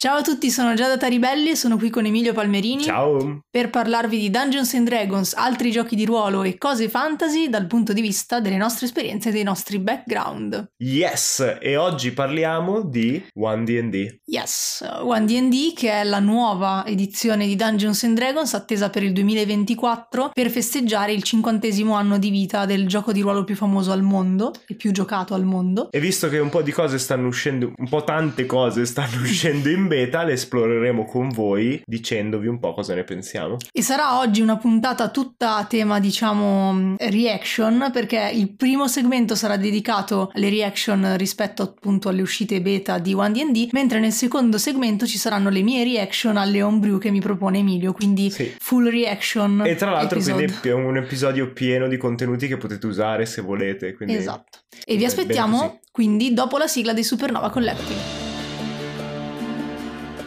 Ciao a tutti, sono Giada Taribelli e sono qui con Emilio Palmerini Ciao! per parlarvi di Dungeons and Dragons, altri giochi di ruolo e cose fantasy dal punto di vista delle nostre esperienze e dei nostri background. Yes! E oggi parliamo di One D&D. Yes, One D&D che è la nuova edizione di Dungeons and Dragons attesa per il 2024 per festeggiare il cinquantesimo anno di vita del gioco di ruolo più famoso al mondo e più giocato al mondo. E visto che un po' di cose stanno uscendo, un po' tante cose stanno uscendo in beta, le esploreremo con voi dicendovi un po' cosa ne pensiamo. E sarà oggi una puntata tutta a tema, diciamo, reaction, perché il primo segmento sarà dedicato alle reaction rispetto appunto alle uscite beta di One D&D, mentre nel secondo segmento ci saranno le mie reaction alle homebrew che mi propone Emilio, quindi Sì. full reaction. E tra l'altro episode. quindi è un episodio pieno di contenuti che potete usare se volete. Quindi... Esatto. E vi aspettiamo quindi dopo la sigla dei Supernova Collective.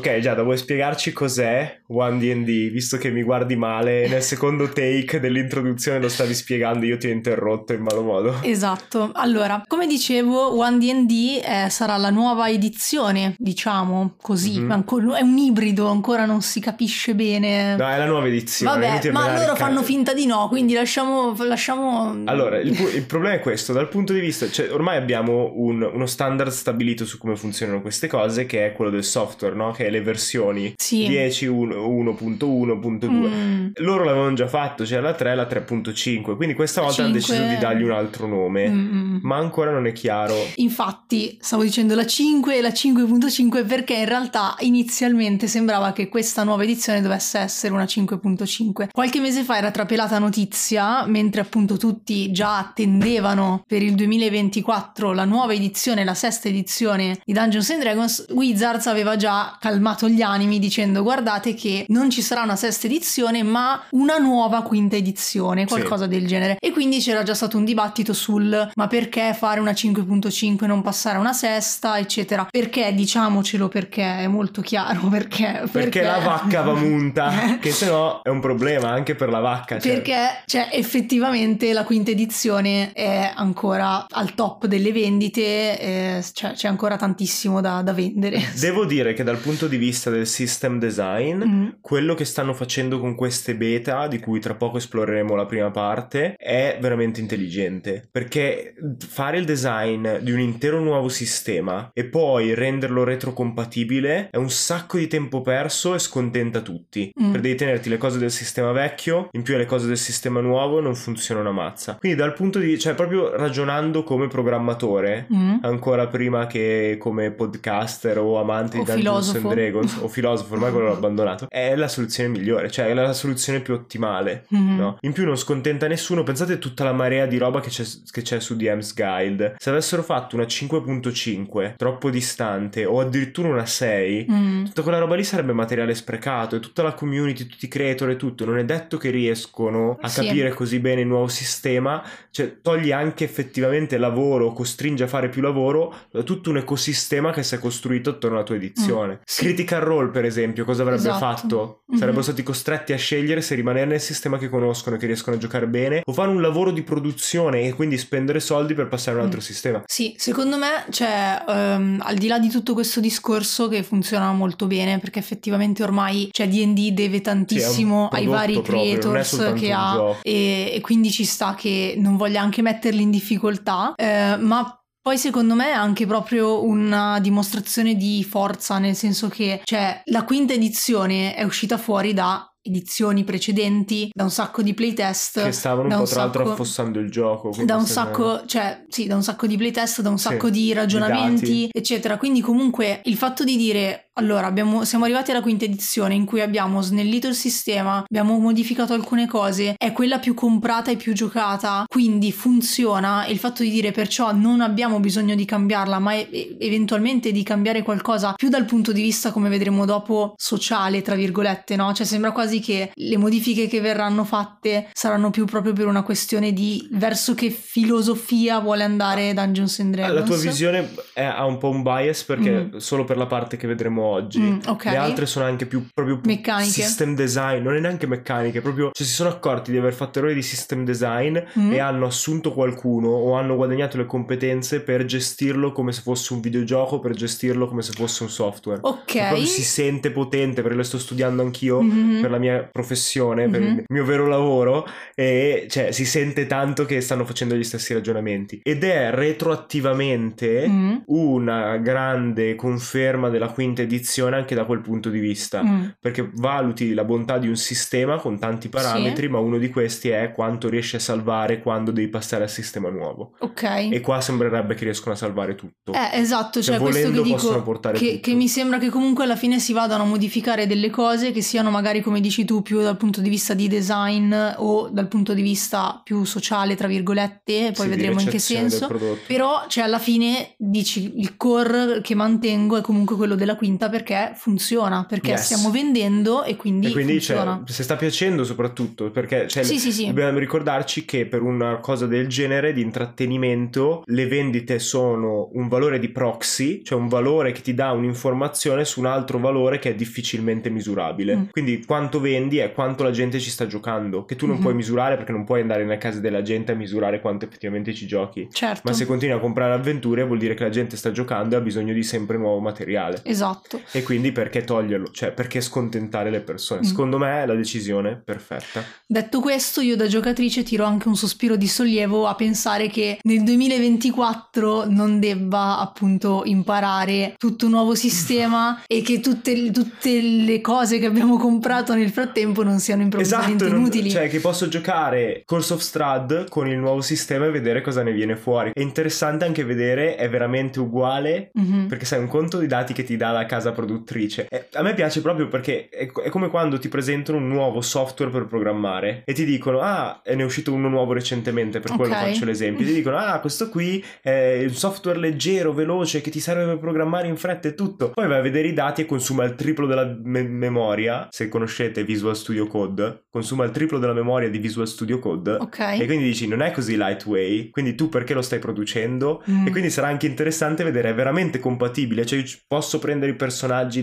Ok, Giada, vuoi spiegarci cos'è One D&D? Visto che mi guardi male, nel secondo take dell'introduzione lo stavi spiegando, io ti ho interrotto in malo modo. Esatto, allora, come dicevo, One D&D eh, sarà la nuova edizione, diciamo così, Mhm. Anco- è un ibrido, ancora non si capisce bene. No, è la nuova edizione. Vabbè, ma loro fanno finta di no, quindi lasciamo... lasciamo... Allora, il, pu- il problema è questo, dal punto di vista, cioè ormai abbiamo un- uno standard stabilito su come funzionano queste cose, che è quello del software, no? Che le versioni Sì. 10, 1, 1.1.2. Mm, Loro l'avevano già fatto, c'era la 3 e la 3.5, quindi questa volta hanno Cinque. deciso di dargli un altro nome, mm, mm. ma ancora non è chiaro. Infatti, stavo dicendo la 5 e la 5.5 perché in realtà inizialmente sembrava che questa nuova edizione dovesse essere una 5.5. Qualche mese fa era trapelata notizia, mentre appunto tutti già attendevano per il 2024 la nuova edizione, la sesta edizione di Dungeons and Dragons, Wizards aveva già calmato gli animi dicendo guardate che non ci sarà una sesta edizione ma una nuova quinta edizione, Sì. qualcosa del genere. E quindi c'era già stato un dibattito sul ma perché fare una 5.5 e non passare a una sesta, eccetera. Perché diciamocelo perché è molto chiaro perché. Perché la vacca va munta, che sennò è un problema anche per la vacca. cioè- Perché cioè, effettivamente la quinta edizione è ancora al top delle vendite, eh, cioè, c'è ancora tantissimo da, da vendere. Devo dire che dal punto di vista del system design, Mm. quello che stanno facendo con queste beta, di cui tra poco esploreremo la prima parte, è veramente intelligente. Perché fare il design di un intero nuovo sistema e poi renderlo retrocompatibile è un sacco di tempo perso e scontenta tutti. Mm. Per devi tenerti le cose del sistema vecchio, in più le cose del sistema nuovo non funzionano a mazza. Quindi dal punto di cioè proprio ragionando come programmatore, Mm. ancora prima che come podcaster o amante O di Dungeons and Dragons o filosofo, ormai quello l'ho abbandonato, è la soluzione migliore, cioè è la soluzione più ottimale. Mhm. No? In più non scontenta nessuno, pensate a tutta la marea di roba che c'è, che c'è su DM's Guide. Se avessero fatto una 5.5 troppo distante o addirittura una 6, Mm. tutta quella roba lì sarebbe materiale sprecato e tutta la community, tutti i creator e tutto, non è detto che riescono a Sì. capire così bene il nuovo sistema, cioè toglie anche effettivamente lavoro, costringe a fare più lavoro tutto un ecosistema che si è costruito attorno alla tua edizione. Mm, sì. Critical Role, per esempio, cosa avrebbe Esatto. fatto? Mhm. Sarebbero stati costretti a scegliere se rimanere nel sistema che conoscono e che riescono a giocare bene o fare un lavoro di produzione e quindi spendere soldi per passare a un altro Mm. sistema. Sì, secondo me c'è, ehm, al di là di tutto questo discorso che funziona molto bene, perché effettivamente ormai cioè, D&D deve tantissimo Sì, ai vari proprio, creators che ha e, e quindi ci sta che non voglia anche metterli in difficoltà, eh, ma poi secondo me è anche proprio una dimostrazione di forza, nel senso che cioè, la quinta edizione è uscita fuori da edizioni precedenti, da un sacco di playtest. Che stavano un po' tra l'altro affossando il gioco. da un sacco, cioè, sì, da un sacco di playtest, da un Sì, sacco di di ragionamenti, dati. eccetera. Quindi, comunque, il fatto di dire allora abbiamo, siamo arrivati alla quinta edizione in cui abbiamo snellito il sistema, abbiamo modificato alcune cose, è quella più comprata e più giocata, quindi funziona e il fatto di dire perciò non abbiamo bisogno di cambiarla, ma e- eventualmente di cambiare qualcosa più dal punto di vista, come vedremo dopo, sociale, tra virgolette, no? Cioè sembra quasi che le modifiche che verranno fatte saranno più proprio per una questione di verso che filosofia vuole andare Dungeons and Dragons. La tua visione è, ha un po' un bias perché mm. solo per la parte che vedremo oggi. Mm, okay. Le altre sono anche più proprio meccaniche. System design, non è neanche meccaniche, proprio cioè si sono accorti di aver fatto errori di system design mm. e hanno assunto qualcuno o hanno guadagnato le competenze per gestirlo come se fosse un videogioco, per gestirlo come se fosse un software. Ok. Proprio si sente potente perché lo sto studiando anch'io mm-hmm. per la mia professione, mm-hmm. per il mio vero lavoro e cioè si sente tanto che stanno facendo gli stessi ragionamenti ed è retroattivamente mm. una grande conferma della quinta edizione anche da quel punto di vista. Mm. perché valuti la bontà di un sistema con tanti parametri sì. ma uno di questi è quanto riesci a salvare quando devi passare al sistema nuovo. Ok. E qua sembrerebbe che riescono a salvare tutto. Eh esatto cioè, cioè questo che dico che, che mi sembra che comunque alla fine si vadano a modificare delle cose che siano magari come dici tu più dal punto di vista di design o dal punto di vista più sociale tra virgolette poi sì, vedremo in che senso. però cioè alla fine dici il core che mantengo è comunque quello della quinta perché funziona perché yes. stiamo vendendo e quindi, e quindi cioè, funziona cioè, se sta piacendo soprattutto perché cioè, sì, sì, sì. dobbiamo ricordarci che per una cosa del genere di intrattenimento le vendite sono un valore di proxy cioè un valore che ti dà un'informazione su un altro valore che è difficilmente misurabile mm. quindi quanto vendi è quanto la gente ci sta giocando che tu non mm-hmm. puoi misurare perché non puoi andare nelle case della gente a misurare quanto effettivamente ci giochi certo ma se continui a comprare avventure vuol dire che la gente sta giocando e ha bisogno di sempre nuovo materiale esatto e quindi perché toglierlo cioè perché scontentare le persone? Mm. secondo me è la decisione perfetta. Detto questo io da giocatrice tiro anche un sospiro di sollievo a pensare che nel 2024 non debba appunto imparare tutto un nuovo sistema e che tutte, tutte le cose che abbiamo comprato nel frattempo non siano improvvisamente esatto, inutili. non, cioè che posso giocare Course of Strad con il nuovo sistema e vedere cosa ne viene fuori. È interessante anche vedere è veramente uguale mm-hmm. perché sai un conto di dati che ti dà la casa produttrice e a me piace proprio perché è, è, come quando ti presentano un nuovo software per programmare e ti dicono ah ne è uscito uno nuovo recentemente per quello okay. faccio l'esempio ti dicono ah questo qui è un software leggero veloce che ti serve per programmare in fretta e tutto poi vai a vedere i dati e consuma il triplo della me- memoria se conoscete Visual Studio Code consuma il triplo della memoria di Visual Studio Code okay. e quindi dici non è così lightweight quindi tu perché lo stai producendo mm. e quindi sarà anche interessante vedere è veramente compatibile cioè posso prendere i personaggi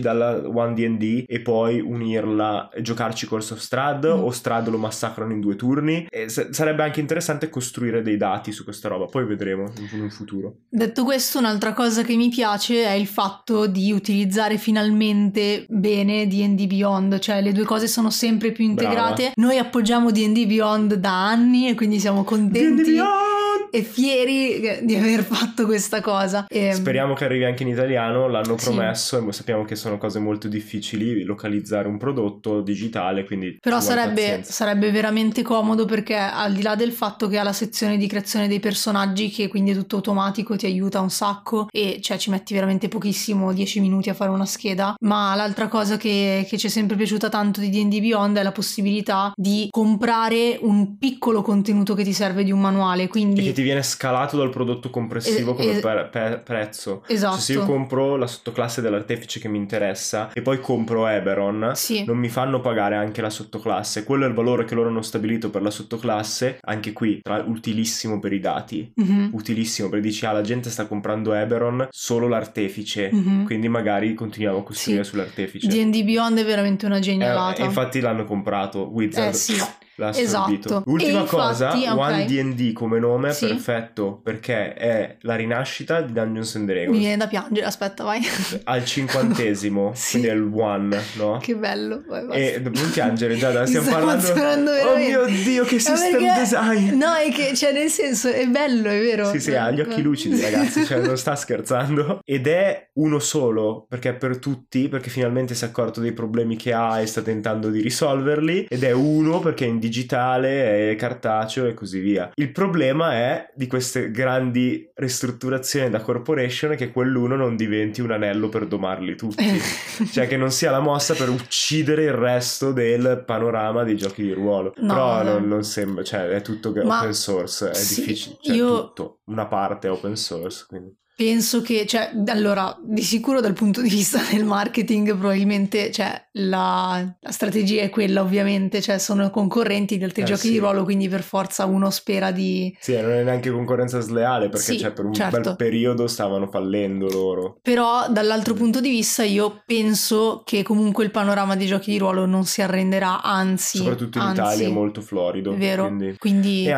dalla 1D&D e poi unirla e giocarci Course of Strad mm. o Strad lo massacrano in due turni e s- sarebbe anche interessante costruire dei dati su questa roba poi vedremo in un futuro detto questo un'altra cosa che mi piace è il fatto di utilizzare finalmente bene D&D Beyond cioè le due cose sono sempre più integrate Brava. noi appoggiamo D&D Beyond da anni e quindi siamo contenti e fieri di aver fatto questa cosa. E... Ehm, Speriamo che arrivi anche in italiano, l'hanno promesso sì. e sappiamo che sono cose molto difficili localizzare un prodotto digitale, quindi... Però sarebbe, sarebbe, veramente comodo perché al di là del fatto che ha la sezione di creazione dei personaggi che quindi è tutto automatico, ti aiuta un sacco e cioè ci metti veramente pochissimo, 10 minuti a fare una scheda, ma l'altra cosa che, che ci è sempre piaciuta tanto di D&D Beyond è la possibilità di comprare un piccolo contenuto che ti serve di un manuale, quindi ti viene scalato dal prodotto complessivo come es- per, per prezzo. Esatto. Cioè, se io compro la sottoclasse dell'artefice che mi interessa e poi compro Eberon, sì. non mi fanno pagare anche la sottoclasse. Quello è il valore che loro hanno stabilito per la sottoclasse, anche qui, tra, utilissimo per i dati. Mm-hmm. Utilissimo, perché dici, ah, la gente sta comprando Eberon solo l'artefice, mm-hmm. quindi magari continuiamo a costruire sì. sull'artefice. D&D Beyond è veramente una genialata. Eh, infatti l'hanno comprato, Wizard. Eh sì l'ha assorbito. Esatto. Ultima cosa, One D&D come nome sì. perfetto perché è la rinascita di Dungeons and Dragons. Mi viene da piangere, aspetta, vai. Al cinquantesimo, sì. quindi è il one, no? Che bello. Vai, e non piangere, già, stiamo parlando... Oh mio Dio, che system perché... design! No, è che, cioè, nel senso, è bello, è vero. Sì, sì, ha gli occhi lucidi, ragazzi, cioè, non sta scherzando. Ed è uno solo, perché è per tutti, perché finalmente si è accorto dei problemi che ha e sta tentando di risolverli, ed è uno perché è in digitale, è cartaceo e così via. Il problema è di queste grandi ristrutturazioni da corporation che quell'uno non diventi un anello per domarli tutti, cioè che non sia la mossa per uccidere il resto del panorama dei giochi di ruolo. No, Però non, non, sembra, cioè è tutto open source, è sì, difficile, cioè io... tutto, una parte è open source, quindi. Penso che, cioè, allora, di sicuro dal punto di vista del marketing, probabilmente, cioè, la, la strategia è quella, ovviamente, cioè, sono concorrenti di altri eh, giochi sì. di ruolo, quindi per forza uno spera di... Sì, non è neanche concorrenza sleale, perché, sì, cioè, per un certo. bel periodo stavano fallendo loro. Però, dall'altro punto di vista, io penso che comunque il panorama dei giochi di ruolo non si arrenderà, anzi... Soprattutto in anzi, Italia è molto florido. Vero, quindi, quindi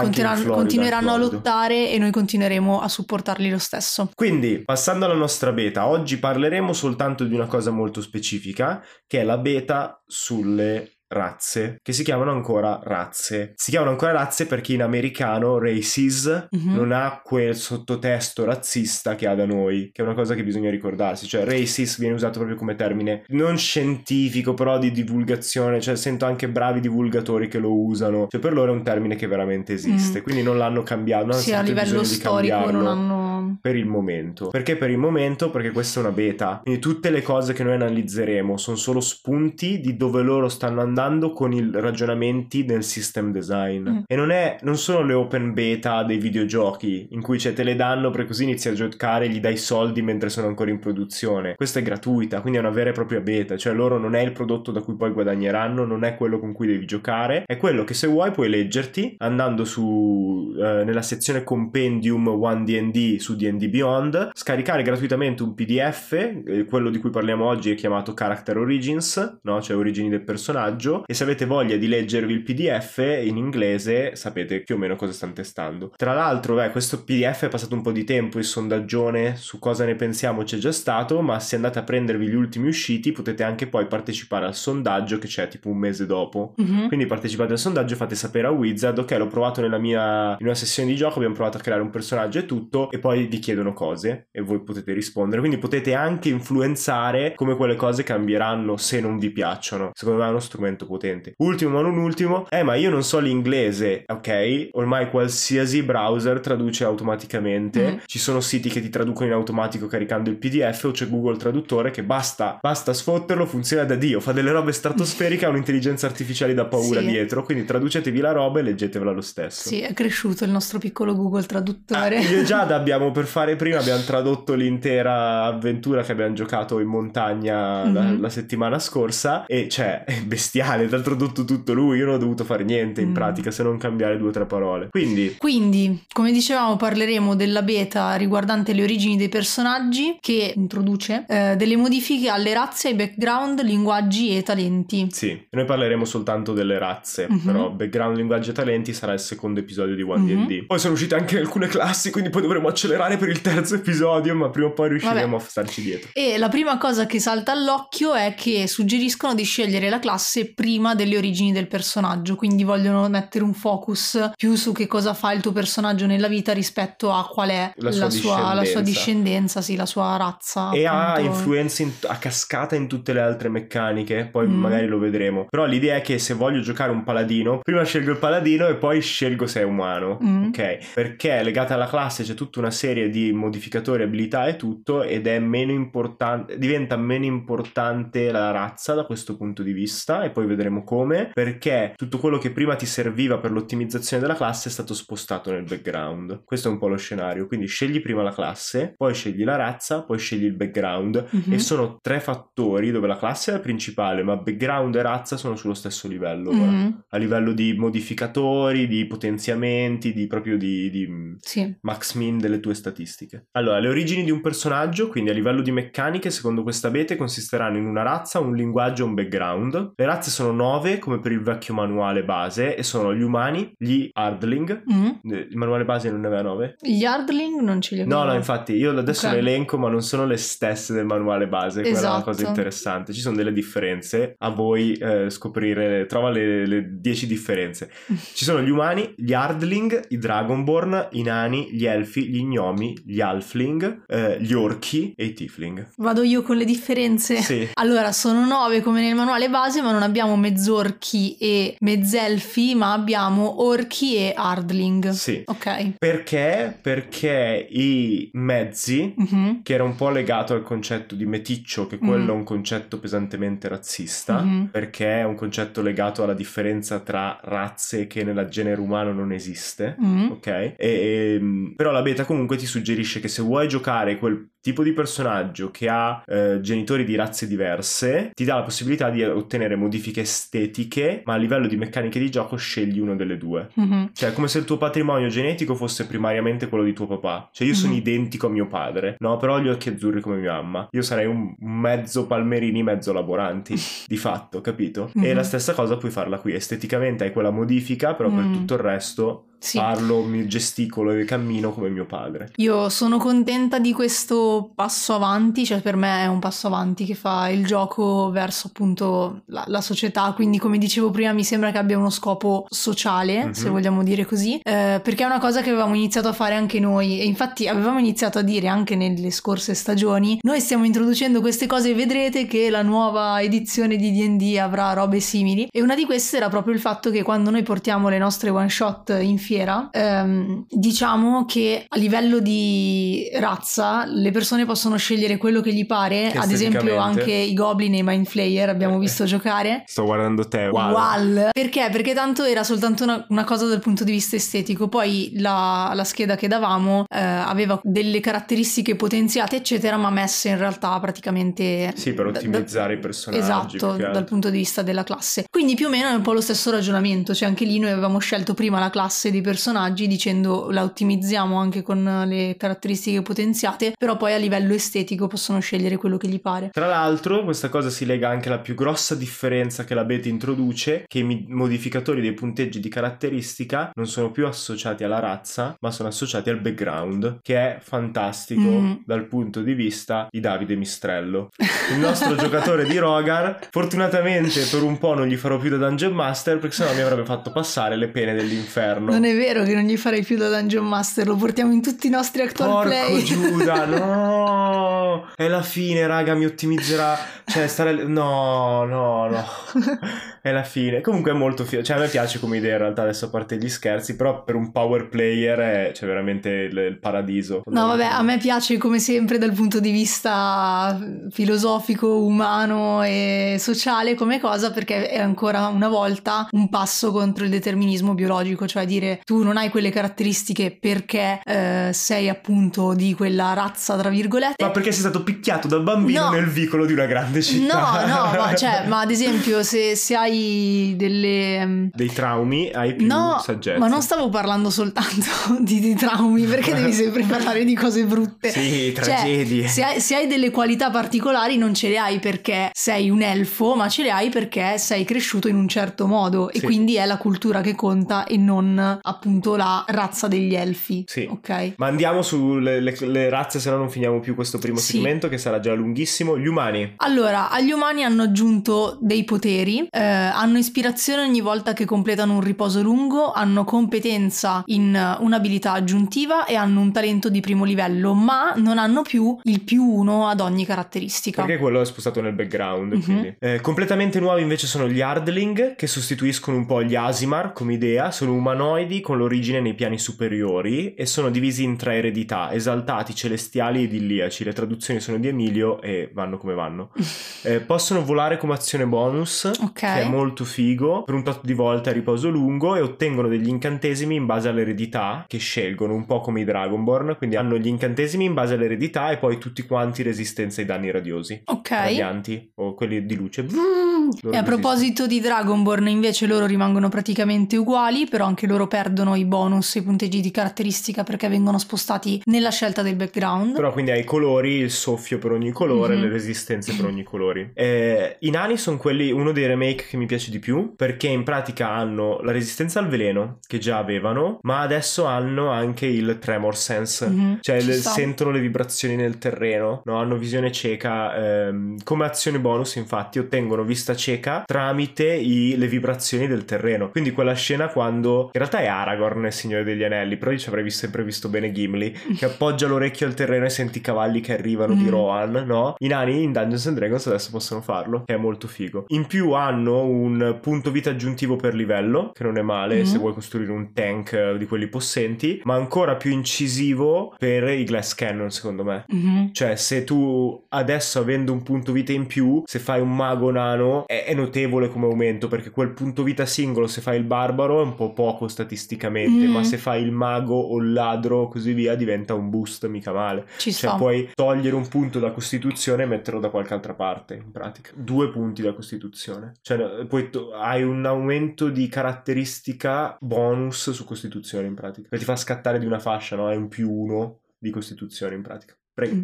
continueranno a lottare e noi continueremo a supportarli lo stesso. Quindi, quindi, passando alla nostra beta, oggi parleremo soltanto di una cosa molto specifica, che è la beta sulle razze, che si chiamano ancora razze. Si chiamano ancora razze perché in americano races mm-hmm. non ha quel sottotesto razzista che ha da noi, che è una cosa che bisogna ricordarsi, cioè races viene usato proprio come termine non scientifico, però di divulgazione, cioè sento anche bravi divulgatori che lo usano, cioè per loro è un termine che veramente esiste, mm. quindi non l'hanno cambiato, non sì, a livello storico non hanno per il momento. Perché per il momento? Perché questa è una beta, quindi tutte le cose che noi analizzeremo sono solo spunti di dove loro stanno andando andando con i ragionamenti del system design. Mm. E non, è, non sono le open beta dei videogiochi in cui cioè, te le danno per così inizi a giocare e gli dai soldi mentre sono ancora in produzione. Questa è gratuita, quindi è una vera e propria beta. Cioè loro non è il prodotto da cui poi guadagneranno, non è quello con cui devi giocare, è quello che se vuoi puoi leggerti andando su eh, nella sezione compendium 1DD su DD Beyond, scaricare gratuitamente un PDF, eh, quello di cui parliamo oggi è chiamato Character Origins, no? cioè origini del personaggio personaggio e se avete voglia di leggervi il PDF in inglese sapete più o meno cosa stanno testando. Tra l'altro, beh, questo PDF è passato un po' di tempo, il sondaggione su cosa ne pensiamo c'è già stato, ma se andate a prendervi gli ultimi usciti potete anche poi partecipare al sondaggio che c'è tipo un mese dopo. Mm-hmm. Quindi partecipate al sondaggio, fate sapere a Wizard, ok, l'ho provato nella mia in una sessione di gioco, abbiamo provato a creare un personaggio e tutto e poi vi chiedono cose e voi potete rispondere. Quindi potete anche influenzare come quelle cose cambieranno se non vi piacciono. Secondo me è uno strumento strumento potente. Ultimo ma non ultimo, eh ma io non so l'inglese, ok? Ormai qualsiasi browser traduce automaticamente, mm-hmm. ci sono siti che ti traducono in automatico caricando il PDF o c'è Google Traduttore che basta, basta sfotterlo, funziona da Dio, fa delle robe stratosferiche, ha un'intelligenza artificiale da paura sì. dietro, quindi traducetevi la roba e leggetevela lo stesso. Sì, è cresciuto il nostro piccolo Google Traduttore. Ah, io e Giada abbiamo per fare prima, abbiamo tradotto l'intera avventura che abbiamo giocato in montagna mm-hmm. la, la settimana scorsa e cioè, è bestiale geniale, l'ha tradotto tutto lui, io non ho dovuto fare niente in mm. pratica se non cambiare due o tre parole. Quindi... Quindi, come dicevamo, parleremo della beta riguardante le origini dei personaggi che introduce eh, delle modifiche alle razze, ai background, linguaggi e talenti. Sì, noi parleremo soltanto delle razze, mm-hmm. però background, linguaggi e talenti sarà il secondo episodio di One mm-hmm. D&D. Poi sono uscite anche alcune classi, quindi poi dovremo accelerare per il terzo episodio, ma prima o poi riusciremo Vabbè. a starci dietro. E la prima cosa che salta all'occhio è che suggeriscono di scegliere la classe prima delle origini del personaggio, quindi vogliono mettere un focus più su che cosa fa il tuo personaggio nella vita rispetto a qual è la sua, la sua, la sua discendenza, sì, la sua razza. E appunto. ha influenze in, a cascata in tutte le altre meccaniche, poi mm. magari lo vedremo. Però l'idea è che se voglio giocare un paladino, prima scelgo il paladino e poi scelgo se è umano, mm. ok? Perché legata alla classe c'è tutta una serie di modificatori, abilità e tutto ed è meno importante, diventa meno importante la razza da questo punto di vista e poi vedremo come, perché tutto quello che prima ti serviva per l'ottimizzazione della classe è stato spostato nel background. Questo è un po' lo scenario, quindi scegli prima la classe, poi scegli la razza, poi scegli il background mm-hmm. e sono tre fattori dove la classe è la principale, ma background e razza sono sullo stesso livello, mm-hmm. a livello di modificatori, di potenziamenti, di proprio di, di sì. max min delle tue statistiche. Allora, le origini di un personaggio, quindi a livello di meccaniche, secondo questa beta consisteranno in una razza, un linguaggio e un background. Le razze sono 9 9 come per il vecchio manuale base e sono gli umani, gli hardling. Mm. Il manuale base non ne aveva 9? Gli hardling non ce li abbiamo. No, no, infatti io adesso okay. le elenco ma non sono le stesse del manuale base, quella esatto. è una cosa esatto. interessante. Ci sono delle differenze, a voi eh, scoprire, trova le, le 10 differenze. Ci sono gli umani, gli hardling, i dragonborn, i nani, gli elfi, gli gnomi gli halfling, eh, gli orchi e i tiefling. Vado io con le differenze? Sì. Allora, sono nove come nel manuale base, ma non abbiamo mezzorchi e mezzelfi, ma abbiamo orchi e hardling. Sì. Ok. Perché? Perché i mezzi, Mhm. che era un po' legato al concetto di meticcio, che quello Mhm. è un concetto pesantemente razzista, Mhm. perché è un concetto legato alla differenza tra razze che nel genere umano non esiste. Mhm. Ok? E- ehm, però la beta comunque ti suggerisce che se vuoi giocare quel tipo di personaggio che ha eh, genitori di razze diverse, ti dà la possibilità di ottenere modifiche estetiche, ma a livello di meccaniche di gioco scegli uno delle due. Mhm. Cioè, è come se il tuo patrimonio genetico fosse primariamente quello di tuo papà. Cioè, io sono Mhm. identico a mio padre, no? Però ho gli occhi azzurri come mia mamma. Io sarei un mezzo palmerini, mezzo laboranti, di fatto, capito? E Mhm. la stessa cosa puoi farla qui. Esteticamente hai quella modifica, però per Mm. tutto il resto Sì. parlo, mi gesticolo e cammino come mio padre. Io sono contenta di questo passo avanti, cioè per me è un passo avanti che fa il gioco verso appunto la, la società, quindi come dicevo prima mi sembra che abbia uno scopo sociale, Mhm. se vogliamo dire così, eh, perché è una cosa che avevamo iniziato a fare anche noi e infatti avevamo iniziato a dire anche nelle scorse stagioni, noi stiamo introducendo queste cose e vedrete che la nuova edizione di D&D avrà robe simili e una di queste era proprio il fatto che quando noi portiamo le nostre one shot in fiera, ehm, diciamo che a livello di razza le persone possono scegliere quello che gli pare, Che ad esempio anche i goblin e i mind flayer abbiamo Eh. visto giocare. Sto guardando te, Wall. wow. Perché? Perché tanto era soltanto una, una cosa dal punto di vista estetico, poi la, la scheda che davamo eh, aveva delle caratteristiche potenziate, eccetera, ma messe in realtà praticamente... Sì, per da- da- ottimizzare i personaggi. Esatto, dal punto di vista della classe. Quindi più o meno è un po' lo stesso ragionamento, cioè anche lì noi avevamo scelto prima la classe dei personaggi dicendo la ottimizziamo anche con le caratteristiche potenziate, però poi a livello estetico possono scegliere quello che gli pare. Tra l'altro, questa cosa si lega anche alla più grossa differenza che la beta introduce, che i modificatori dei punteggi di caratteristica non sono più associati alla razza, ma sono associati al background, che è fantastico Mm. dal punto di vista di Davide Mistrello. Il nostro giocatore di Rogar, fortunatamente per un po' non gli farò più da Dungeon Master, perché sennò mi avrebbe fatto passare le pene dell'inferno. Non è vero che non gli farei più da Dungeon Master, lo portiamo in tutti i nostri actual Porco play. Giuda, no! È la fine, raga, mi ottimizzerà. Cioè, stare. No, no, no. È la fine. Comunque è molto figo. Cioè, a me piace come idea in realtà, adesso a parte gli scherzi, però per un power player è cioè, veramente il, il paradiso. No, vabbè, a me piace come sempre dal punto di vista filosofico, umano e sociale come cosa perché è ancora una volta un passo contro il determinismo biologico, cioè dire tu non hai quelle caratteristiche perché eh, sei appunto di quella razza, tra virgolette. Ma perché sei stato picchiato da bambino No. nel vicolo di una grande città? No, no, ma, cioè, ma ad esempio se, se hai delle... mm, Dei traumi hai più No, saggezza. ma non stavo parlando soltanto di, di traumi, perché devi sempre parlare di cose brutte. Sì, Cioè, tragedie. se, hai, se hai delle qualità particolari non ce le hai perché sei un elfo, ma ce le hai perché sei cresciuto in un certo modo e Sì. quindi è la cultura che conta e non appunto la razza degli elfi. Sì. Ok. Ma andiamo sulle le, le razze, se no non finiamo più questo primo Sì. segmento che sarà già lunghissimo. Gli umani. Allora, agli umani hanno aggiunto dei poteri, eh, hanno ispirazione ogni volta che completano un riposo lungo, hanno competenza in un'abilità aggiuntiva e hanno un talento di primo livello, ma non hanno più il più uno ad ogni caratteristica. Perché quello è spostato nel background. Mhm. quindi. Eh, completamente nuovi invece sono gli Hardling, che sostituiscono un po' gli Asimar come idea. Sono umanoidi con l'origine nei piani superiori e sono divisi in tre eredità: esaltati, celestiali ed illiaci. Le traduzioni sono di Emilio e vanno come vanno. Eh, possono volare come azione bonus, Ok. che è molto figo, per un tot di volte a riposo lungo e ottengono degli incantesimi in base all'eredità che scelgono, un po' come i Dragonborn, quindi hanno gli incantesimi in base all'eredità e poi tutti quanti resistenza ai danni radiosi. Ok. Radianti o quelli di luce. Loro E a proposito di Dragonborn, invece loro rimangono praticamente uguali, però anche loro perdono i bonus i punteggi di caratteristica perché vengono spostati nella scelta del background. Però quindi hai i colori, il soffio per ogni colore, Mhm. le resistenze per ogni colore. Eh, I nani sono quelli, uno dei remake che mi piace di più, perché in pratica hanno la resistenza al veleno, che già avevano, ma adesso hanno anche il tremor sense. Mhm, Cioè ci le- sentono le vibrazioni nel terreno, no? hanno visione cieca. ehm, come azione bonus, infatti, ottengono vista cieca tramite i- le vibrazioni del terreno. Quindi quella scena quando in realtà è Aragorn nel Signore degli Anelli, però io ci avrei sempre visto bene Gimli che appoggia l'orecchio al terreno e senti i cavalli che arrivano di Mm. Rohan, no? I nani in Dungeons and Dragons adesso possono farlo, che è molto figo. In più hanno un punto vita aggiuntivo per livello, che non è male Mm. se vuoi costruire un tank eh, di quelli possenti, ma ancora più incisivo per i glass cannon, secondo me. Mhm. Cioè, se tu adesso avendo un punto vita in più, se fai un mago nano, è, è notevole come aumento, perché quel punto vita singolo, se fai il barbaro, è un po' poco statisticamente, Mm. ma se fai il mago o il ladro o così via, diventa un boost mica male. Ci Cioè, sta. puoi togliere un punto da costituzione e metterlo da qualche altra parte, in pratica. Due punti da costituzione. Cioè, poi to- hai un aumento di caratteristica bonus su costituzione, in pratica. Che ti fa scattare di una fascia, no? Hai un più uno di costituzione, in pratica. Prego. Mm.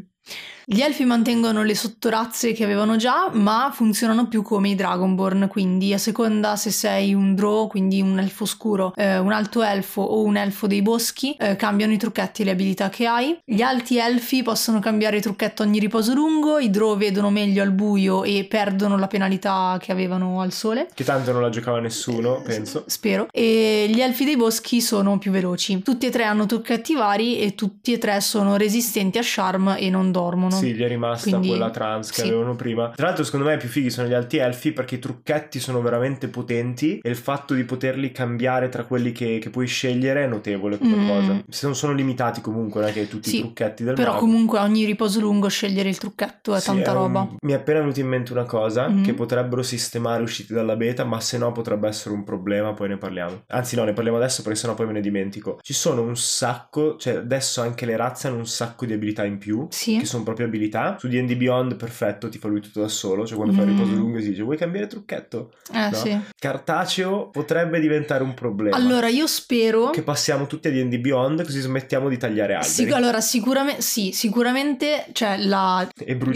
Gli elfi mantengono le sottorazze che avevano già, ma funzionano più come i Dragonborn, quindi a seconda se sei un drow, quindi un elfo scuro, eh, un alto elfo o un elfo dei boschi, eh, cambiano i trucchetti e le abilità che hai. Gli alti elfi possono cambiare trucchetto ogni riposo lungo, i drow vedono meglio al buio e perdono la penalità che avevano al sole. Che tanto non la giocava nessuno, Eh, penso. Spero. E gli elfi dei boschi sono più veloci. Tutti e tre hanno trucchetti vari e tutti e tre sono resistenti a charm e non dormono. Sì, gli è rimasta Quindi, quella trans che sì. avevano prima. Tra l'altro, secondo me, i più fighi sono gli alti elfi perché i trucchetti sono veramente potenti e il fatto di poterli cambiare tra quelli che, che puoi scegliere è notevole come Mm. cosa. Se non sono limitati comunque, non è che tutti Sì, i trucchetti del Però mago. comunque a ogni riposo lungo scegliere il trucchetto è Sì, tanta è un- roba. Mi è appena venuta in mente una cosa Mhm. che potrebbero sistemare usciti dalla beta, ma se no potrebbe essere un problema, poi ne parliamo. Anzi no, ne parliamo adesso perché sennò poi me ne dimentico. Ci sono un sacco, cioè adesso anche le razze hanno un sacco di abilità in più. Sì. Che sono proprio abilità. Su D&D Beyond, perfetto, ti fa lui tutto da solo. Cioè quando Mm. riposo lungo si dice vuoi cambiare trucchetto? Eh no? sì. Cartaceo potrebbe diventare un problema. Allora io spero... Che passiamo tutti a D&D Beyond così smettiamo di tagliare alberi. Sì, allora sicuramente, sì, sicuramente cioè, la,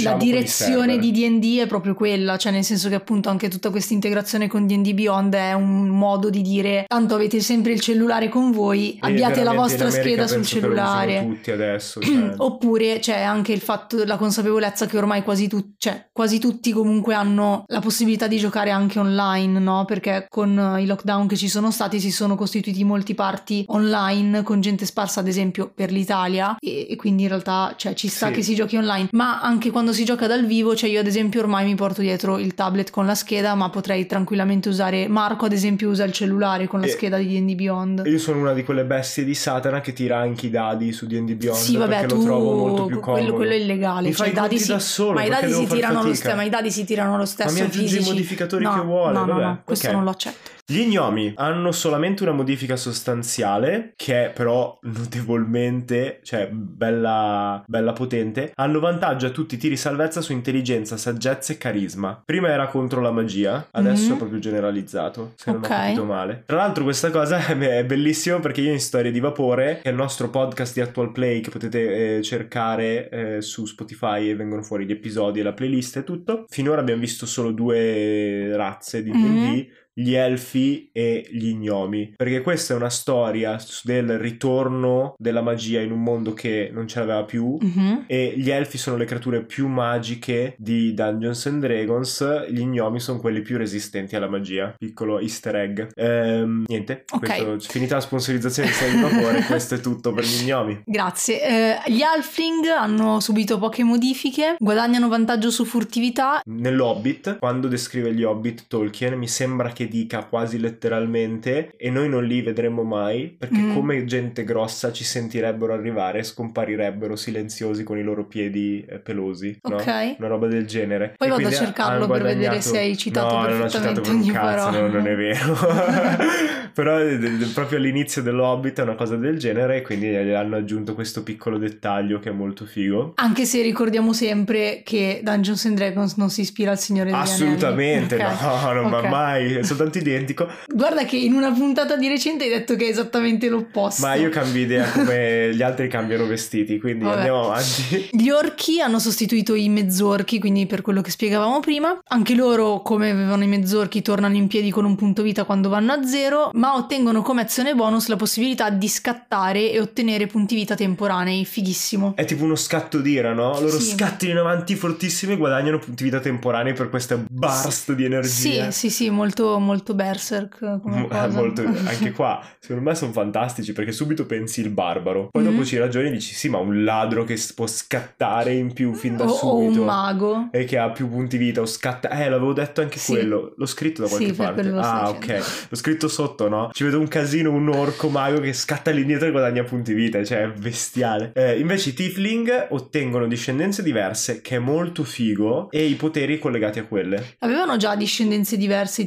la direzione di D&D è proprio quella, cioè nel senso che appunto anche tutta questa integrazione con D&D Beyond è un modo di dire tanto avete sempre il cellulare con voi, E abbiate la vostra scheda sul cellulare. tutti adesso. cioè. Oppure c'è anche il fatto, la consapevolezza che ormai quasi, tu- cioè, quasi tutti comunque hanno la possibilità di giocare anche online, no? Perché con eh, i lockdown che ci sono stati si sono costituiti molti party online con gente sparsa ad esempio per l'Italia e, e quindi in realtà cioè, ci sta Sì. che si giochi online, ma anche quando si gioca dal vivo, cioè io ad esempio ormai mi porto dietro il tablet con la scheda, ma potrei tranquillamente usare, Marco ad esempio usa il cellulare con la E- scheda di D&D Beyond. Io sono una di quelle bestie di Satana che tira anche i dadi su D&D Beyond Sì, vabbè, perché tu lo trovo molto più comodo. quello, quello è illegale. Mi cioè, fai i conti si, da solo ma i devo si tirano lo stesso. Ma i dadi si tirano lo stesso. Ma mi aggiungi i fisici. modificatori no, che vuole, No, no, no, questo ok. non lo accetto. Gli gnomi hanno solamente una modifica sostanziale, che è però notevolmente, cioè bella, bella potente. Hanno vantaggio a tutti i tiri salvezza su intelligenza, saggezza e carisma. Prima era contro la magia, adesso Mhm. è proprio generalizzato, se non Ok. ho capito male. Tra l'altro questa cosa è bellissima perché io in Storie di Vapore, che è il nostro podcast di Actual Play che potete eh, cercare eh, su Spotify e vengono fuori gli episodi e la playlist e tutto, finora abbiamo visto solo due razze di Mhm. D&D gli elfi e gli gnomi perché questa è una storia del ritorno della magia in un mondo che non ce l'aveva più Mhm. e gli elfi sono le creature più magiche di Dungeons and Dragons gli gnomi sono quelli più resistenti alla magia piccolo easter egg Ehm, niente Ok. questo- finita la sponsorizzazione di di Vapore questo è tutto per gli gnomi Grazie. Eh, gli Halfling hanno subito poche modifiche, guadagnano vantaggio su furtività. Nell'Hobbit, quando descrive gli Hobbit Tolkien, mi sembra che dica quasi letteralmente e noi non li vedremo mai perché Mm. come gente grossa ci sentirebbero arrivare e scomparirebbero silenziosi con i loro piedi eh, pelosi, no? Ok. Una roba del genere. Poi E vado a cercarlo hanno per vedere guadagnato- se hai citato no, non ho citato per un cazzo, no, non è vero. Però eh, proprio all'inizio dell'Hobbit è una cosa del genere e quindi gli hanno aggiunto questo piccolo dettaglio che è molto figo. Anche se ricordiamo sempre che Dungeons and Dragons non si ispira al Signore degli Assolutamente Anelli. No, non Ok. va mai. Soltanto identico. Guarda che in una puntata di recente hai detto che è esattamente l'opposto. Ma io cambio idea come gli altri cambiano vestiti, quindi Vabbè. andiamo avanti. Gli orchi hanno sostituito i mezzorchi, quindi per quello che spiegavamo prima. Anche loro, come avevano i mezzorchi, tornano in piedi con un punto vita quando vanno a zero, ma ottengono come azione bonus la possibilità di scattare e ottenere punti vita temporanei. Fighissimo. È tipo uno scatto d'ira, no? Loro Sì. scattano in avanti fortissimi e guadagnano punti vita temporanei per questa burst di energia. Sì, sì, sì, molto, molto berserk come cosa. molto- anche qua secondo me sono fantastici perché subito pensi il barbaro poi Mhm. dopo ci ragioni e dici sì ma un ladro che può scattare in più fin da o, o un subito mago. e che ha più punti vita o scatta eh l'avevo detto anche Sì. quello l'ho scritto da Sì, qualche per parte ah dicendo. ok l'ho scritto sotto no ci vedo un casino un orco mago che scatta all'indietro e guadagna punti vita cioè è bestiale Eh, invece i tiefling ottengono discendenze diverse che è molto figo e i poteri collegati a quelle Avevano già discendenze diverse i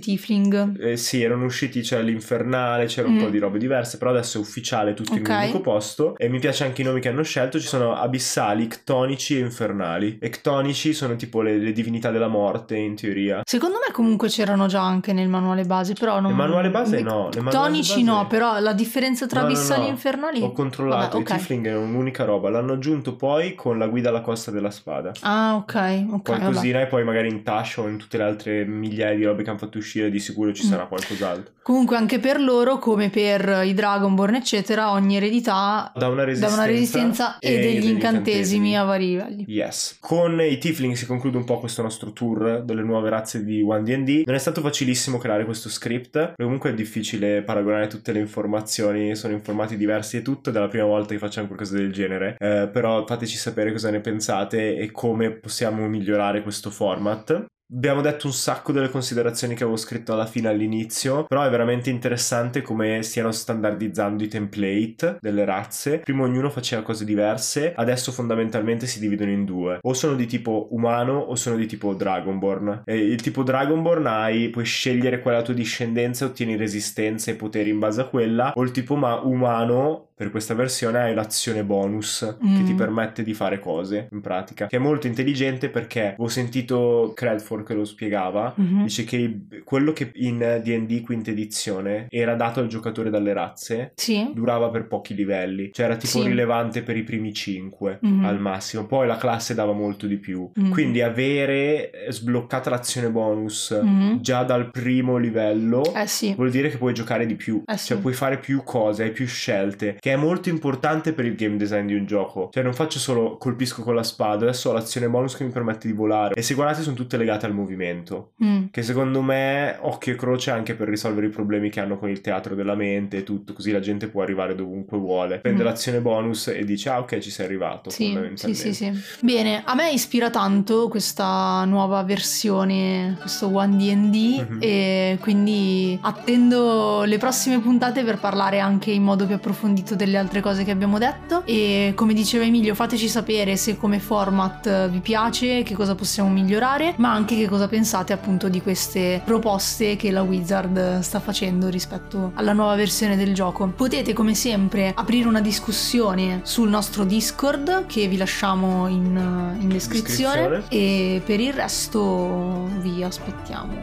tiefling. eh, sì, erano usciti, c'era l'infernale, c'era un Mm. po' di robe diverse, però adesso è ufficiale tutto in Ok. un unico posto e mi piace anche i nomi che hanno scelto, ci sono abissali, ctonici e infernali. E ctonici sono tipo le, le divinità della morte in teoria. Secondo me comunque c'erano già anche nel manuale base, però non... Nel manuale base no, nel manuale Tonici base- no, però la differenza tra No, no, abissali no. e infernali... Ho controllato, Vabbè, ok. i tiefling è un'unica roba, l'hanno aggiunto poi con la guida alla costa della spada. Ah, ok, ok, vabbè. Qualcosina e poi magari in Tasha o in tutte le altre migliaia di robe che hanno fatto uscire di sicuro ci Mm. sarà qualcos'altro. Comunque anche per loro, come per i Dragonborn, eccetera, ogni eredità Da una resistenza, una resistenza e, degli, incantesimi a vari livelli. Yes. Con i Tiefling si conclude un po' questo nostro tour delle nuove razze di 1D&D. Non è stato facilissimo creare questo script, comunque è difficile paragonare tutte le informazioni, sono informati diversi e tutto, è la prima volta che facciamo qualcosa del genere. Eh, però fateci sapere cosa ne pensate e come possiamo migliorare questo format. Abbiamo detto un sacco delle considerazioni che avevo scritto alla fine all'inizio, però è veramente interessante come stiano standardizzando i template delle razze. Prima ognuno faceva cose diverse, adesso fondamentalmente si dividono in due. O sono di tipo umano o sono di tipo Dragonborn. E il tipo Dragonborn hai, puoi scegliere qual è la tua discendenza e ottieni resistenza e poteri in base a quella, o il tipo ma- umano per questa versione hai l'azione bonus che Mm. ti permette di fare cose in pratica, che è molto intelligente perché ho sentito Credfor che lo spiegava, Mhm. dice che quello che in D&D quinta edizione era dato al giocatore dalle razze Sì. durava per pochi livelli, cioè era tipo Sì. rilevante per i primi 5 Mhm. al massimo, poi la classe dava molto di più. Mhm. Quindi avere sbloccata l'azione bonus Mhm. già dal primo livello Eh sì. vuol dire che puoi giocare di più, Eh cioè puoi fare più cose, hai più scelte, che è molto importante per il game design di un gioco. Cioè non faccio solo colpisco con la spada, adesso ho l'azione bonus che mi permette di volare. E se guardate sono tutte legate al movimento. Mm. Che secondo me occhio e croce anche per risolvere i problemi che hanno con il teatro della mente e tutto, così la gente può arrivare dovunque vuole. Prende Mm. l'azione bonus e dice ah ok ci sei arrivato. Sì, sì, sì, sì. Bene, a me ispira tanto questa nuova versione, questo One D&D Mhm. e quindi attendo le prossime puntate per parlare anche in modo più approfondito delle altre cose che abbiamo detto e come diceva Emilio fateci sapere se come format vi piace, che cosa possiamo migliorare, ma anche che cosa pensate appunto di queste proposte che la Wizard sta facendo rispetto alla nuova versione del gioco. Potete come sempre aprire una discussione sul nostro Discord che vi lasciamo in, in descrizione, Descrizione. e per il resto vi aspettiamo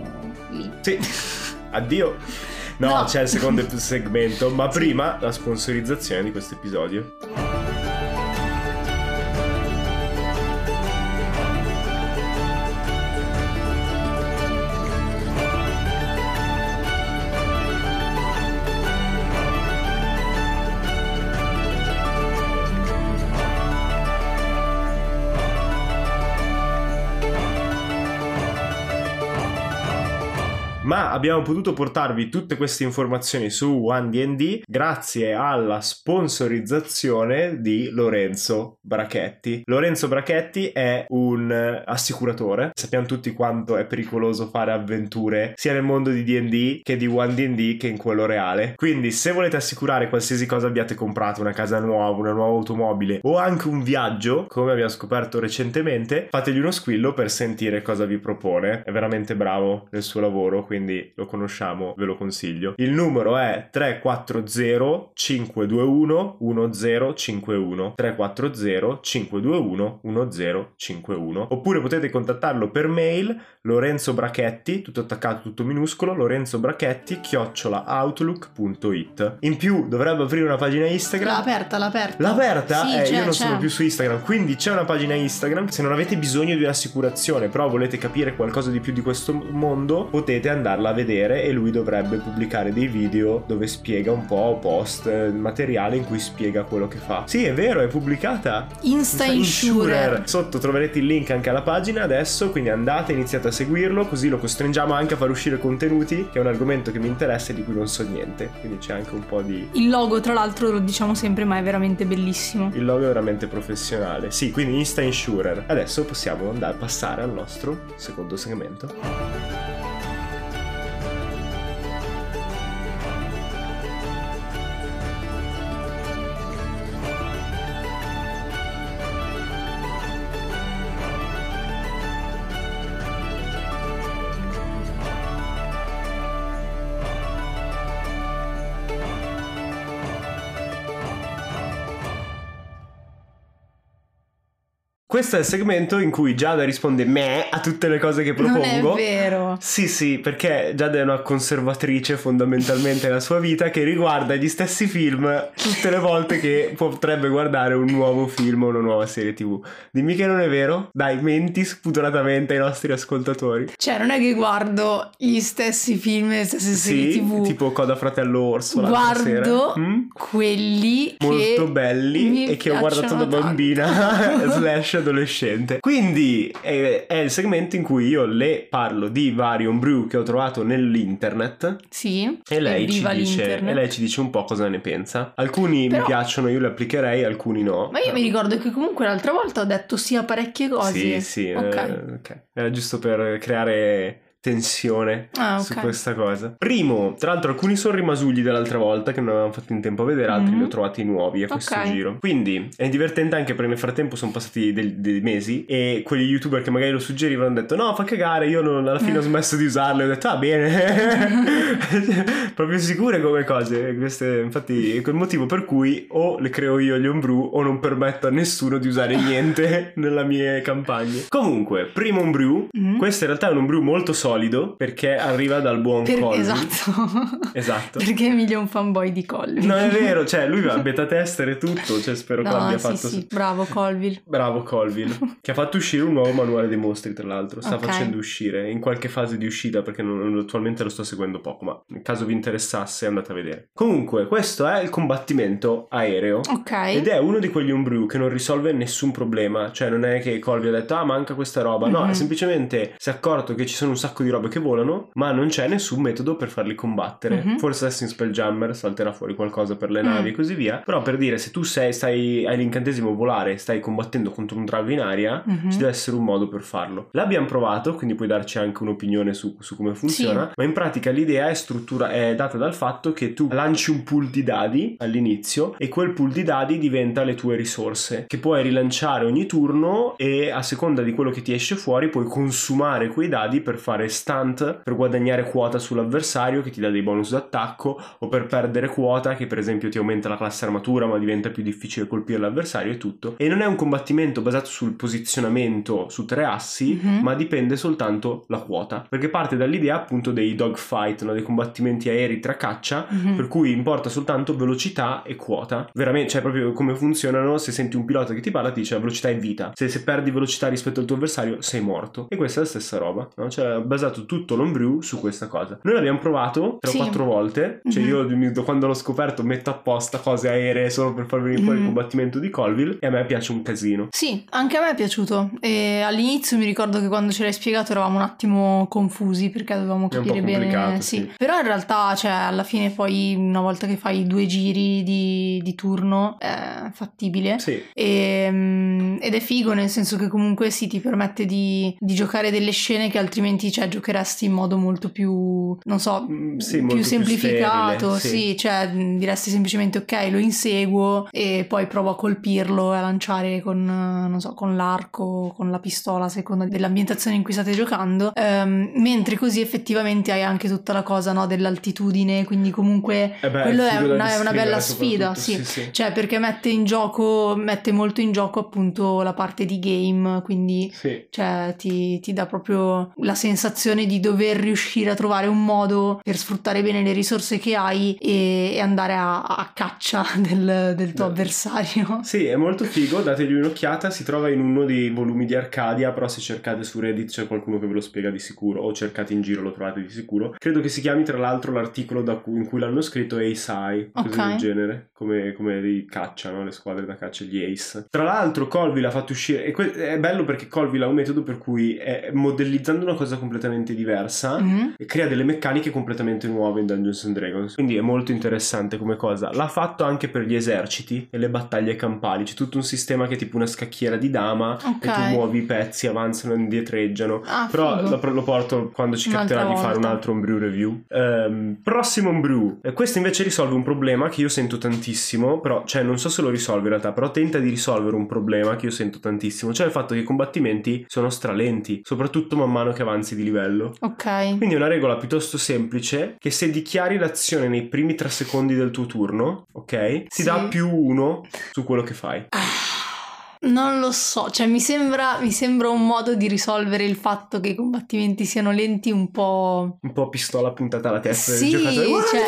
lì. Sì. Addio. No, No. c'è il secondo segmento, ma prima la sponsorizzazione di questo episodio. Abbiamo potuto portarvi tutte queste informazioni su OneDD grazie alla sponsorizzazione di Lorenzo Brachetti. Lorenzo Brachetti è un assicuratore, sappiamo tutti quanto è pericoloso fare avventure sia nel mondo di D&D che di OneDD che in quello reale. Quindi se volete assicurare qualsiasi cosa abbiate comprato, una casa nuova, una nuova automobile o anche un viaggio, come abbiamo scoperto recentemente, fategli uno squillo per sentire cosa vi propone. È veramente bravo nel suo lavoro, quindi quindi lo conosciamo, ve lo consiglio. Il numero è 340 521 1051 340 521 1051 oppure potete contattarlo per mail Lorenzo Brachetti, tutto attaccato, tutto minuscolo, Lorenzo Brachetti, chiocciola outlook.it. In più dovrebbe aprire una pagina Instagram. L'ha aperta, l'ha aperta. L'ha aperta? Sì, eh, c'è, io non c'è. sono più su Instagram, quindi c'è una pagina Instagram. Se non avete bisogno di un'assicurazione, però volete capire qualcosa di più di questo mondo, potete andarla a vedere e lui dovrebbe pubblicare dei video dove spiega un po' post, eh, materiale in cui spiega quello che fa. Sì, è vero, è pubblicata. Insta Insurer. Sotto troverete il link anche alla pagina adesso, quindi andate, iniziate a seguirlo, così lo costringiamo anche a far uscire contenuti, che è un argomento che mi interessa e di cui non so niente. Quindi c'è anche un po' di... Il logo, tra l'altro, lo diciamo sempre, ma è veramente bellissimo. Il logo è veramente professionale. Sì, quindi Insta Insurer. Adesso possiamo andare a passare al nostro secondo segmento. Questo è il segmento in cui Giada risponde me a tutte le cose che propongo. Non è vero. Sì, sì, perché Giada è una conservatrice fondamentalmente nella sua vita che riguarda gli stessi film tutte le volte che potrebbe guardare un nuovo film o una nuova serie TV. Dimmi che non è vero? Dai, menti spudoratamente ai nostri ascoltatori. Cioè, non è che guardo gli stessi film e le stesse serie Sì, TV. tipo Coda Fratello Orso Guardo. Mm? quelli molto belli e che ho guardato da bambina slash adolescente. Quindi è, è il segmento in cui io le parlo di vari homebrew che ho trovato nell'internet Sì. e lei, ci dice, e lei ci dice un po' cosa ne pensa. Alcuni mi Però- piacciono, io li applicherei, alcuni no. Ma io mi ricordo che comunque l'altra volta ho detto sì a parecchie cose. Sì, sì, Ok. eh, ok. Era giusto per creare tensione Ah, su ok. questa cosa. Primo, tra l'altro alcuni sono rimasugli dell'altra volta che non avevamo fatto in tempo a vedere, altri Mhm. li ho trovati nuovi a questo Ok. giro. Quindi è divertente anche perché nel frattempo sono passati del- dei mesi e quegli youtuber che magari lo suggerivano hanno detto no fa cagare, io non- alla fine ho smesso di usarlo e ho detto ah bene. Proprio sicure come cose. Queste, infatti è quel motivo per cui o le creo io gli homebrew o non permetto a nessuno di usare niente nella mie campagne. Comunque, primo homebrew. Mhm. Questo in realtà è un homebrew molto solido perché arriva dal buon Per- Colby. esatto. Esatto. Perché Emilio è un fanboy di Colville. No, è vero, cioè lui va a beta tester e tutto, cioè spero che No, l'abbia sì, fatto. sì, bravo Colville. Bravo Colville, che ha fatto uscire un nuovo manuale dei mostri, tra l'altro. Sta Ok. facendo uscire in qualche fase di uscita perché non- attualmente lo sto seguendo poco, ma nel caso vi interessasse andate a vedere. Comunque, questo è il combattimento aereo. Ok. Ed è uno di quegli homebrew che non risolve nessun problema, cioè non è che Colby ha detto ah manca questa roba, no, Mhm. è semplicemente si è accorto che ci sono un sacco di robe che volano, ma non c'è nessun metodo per farli combattere. Mhm. Forse adesso in Spelljammer salterà fuori qualcosa per le navi Mm. e così via, però per dire se tu sei, stai, hai l'incantesimo volare, stai combattendo contro un drago in aria, Mhm. ci deve essere un modo per farlo. L'abbiamo provato, quindi puoi darci anche un'opinione su, su come funziona, ma in pratica l'idea è, struttura, è data dal fatto che tu lanci un pool di dadi all'inizio e quel pool di dadi diventa le tue risorse, che puoi rilanciare ogni turno e a seconda di quello che ti esce fuori puoi consumare quei dadi per fare stunt, per guadagnare quota sull'avversario che ti dà dei bonus d'attacco o per perdere quota che per esempio ti aumenta la classe armatura ma diventa più difficile colpire l'avversario e tutto. E non è un combattimento basato sul posizionamento su tre assi, Mhm. ma dipende soltanto la quota, perché parte dall'idea appunto dei dogfight, no? dei combattimenti aerei tra caccia, Mhm. per cui importa soltanto velocità e quota. Veramente, cioè proprio come funzionano, se senti un pilota che ti parla ti dice la velocità è vita, se, se perdi velocità rispetto al tuo avversario sei morto. E questa è la stessa roba, no? Cioè ha basato tutto l'omebrew su questa cosa. Noi l'abbiamo provato tre o Sì. quattro volte, cioè Mhm. io quando l'ho scoperto metto apposta cose aeree solo per far venire fuori il Mhm. combattimento di Colville e a me piace un casino. Sì, anche a me è piaciuto. E all'inizio mi ricordo che quando ce l'hai spiegato eravamo un attimo confusi perché dovevamo capire bene. Sì. sì. Però in realtà, cioè, alla fine poi una volta che fai due giri di, di turno è fattibile. Sì. E, mm, ed è figo nel senso che comunque sì ti permette di, di giocare delle scene che altrimenti cioè, giocheresti in modo molto più, non so, Mm, sì, più molto più semplificato, sterile, sì. sì. cioè diresti semplicemente ok, lo inseguo e poi provo a colpirlo e a lanciare con, non so, con l'arco, con la pistola, a seconda dell'ambientazione in cui state giocando, Ehm, mentre così effettivamente hai anche tutta la cosa no, dell'altitudine, quindi comunque Eh beh, quello è una, è una bella sfida, sì. sì. Cioè, perché mette in gioco, mette molto in gioco appunto la parte di game, quindi cioè ti, ti dà proprio la sensazione di dover riuscire a trovare un modo per sfruttare bene le risorse che hai e, e andare a, a caccia del, del tuo Beh. avversario. Sì, è molto figo, dategli un'occhiata, si trova in uno dei volumi di Arcadia, però se cercate su Reddit c'è qualcuno che ve lo spiega di sicuro, o cercate in giro lo trovate di sicuro. Credo che si chiami tra l'altro l'articolo da cui- in cui l'hanno scritto Ace così Ok. del genere, come, come di caccia, no? le squadre da caccia, gli Ace. Tra l'altro Colville ha fatto uscire, e que- è bello perché Colville ha un metodo per cui è modellizzando una cosa completamente diversa, Mhm. e crea delle meccaniche completamente nuove in Dungeons and Dragons. Quindi è molto interessante come cosa. L'ha fatto anche per gli eserciti e le battaglie campali. C'è tutto un sistema che è tipo una scacchiera di dama Ok. e tu muovi i pezzi, avanzano, indietreggiano. Ah, Però lo, lo porto quando ci Un'altra capiterà di fare un altro homebrew review. Ehm, prossimo homebrew. Eh, questo invece risolve un problema che io sento tantissimo, però cioè non so se lo risolve in realtà, però tenta di risolvere un problema che io sento tantissimo, cioè il fatto che i combattimenti sono stralenti, soprattutto man mano che avanzi di livello. Ok. Quindi è una regola piuttosto semplice che se dichiari l'azione nei primi tre secondi del tuo turno, ok? Ti Sì. dà più uno su quello che fai. Non lo so, cioè mi sembra, mi sembra un modo di risolvere il fatto che i combattimenti siano lenti un po'... Un po' pistola puntata alla testa Sì, del giocatore. Guarda! cioè,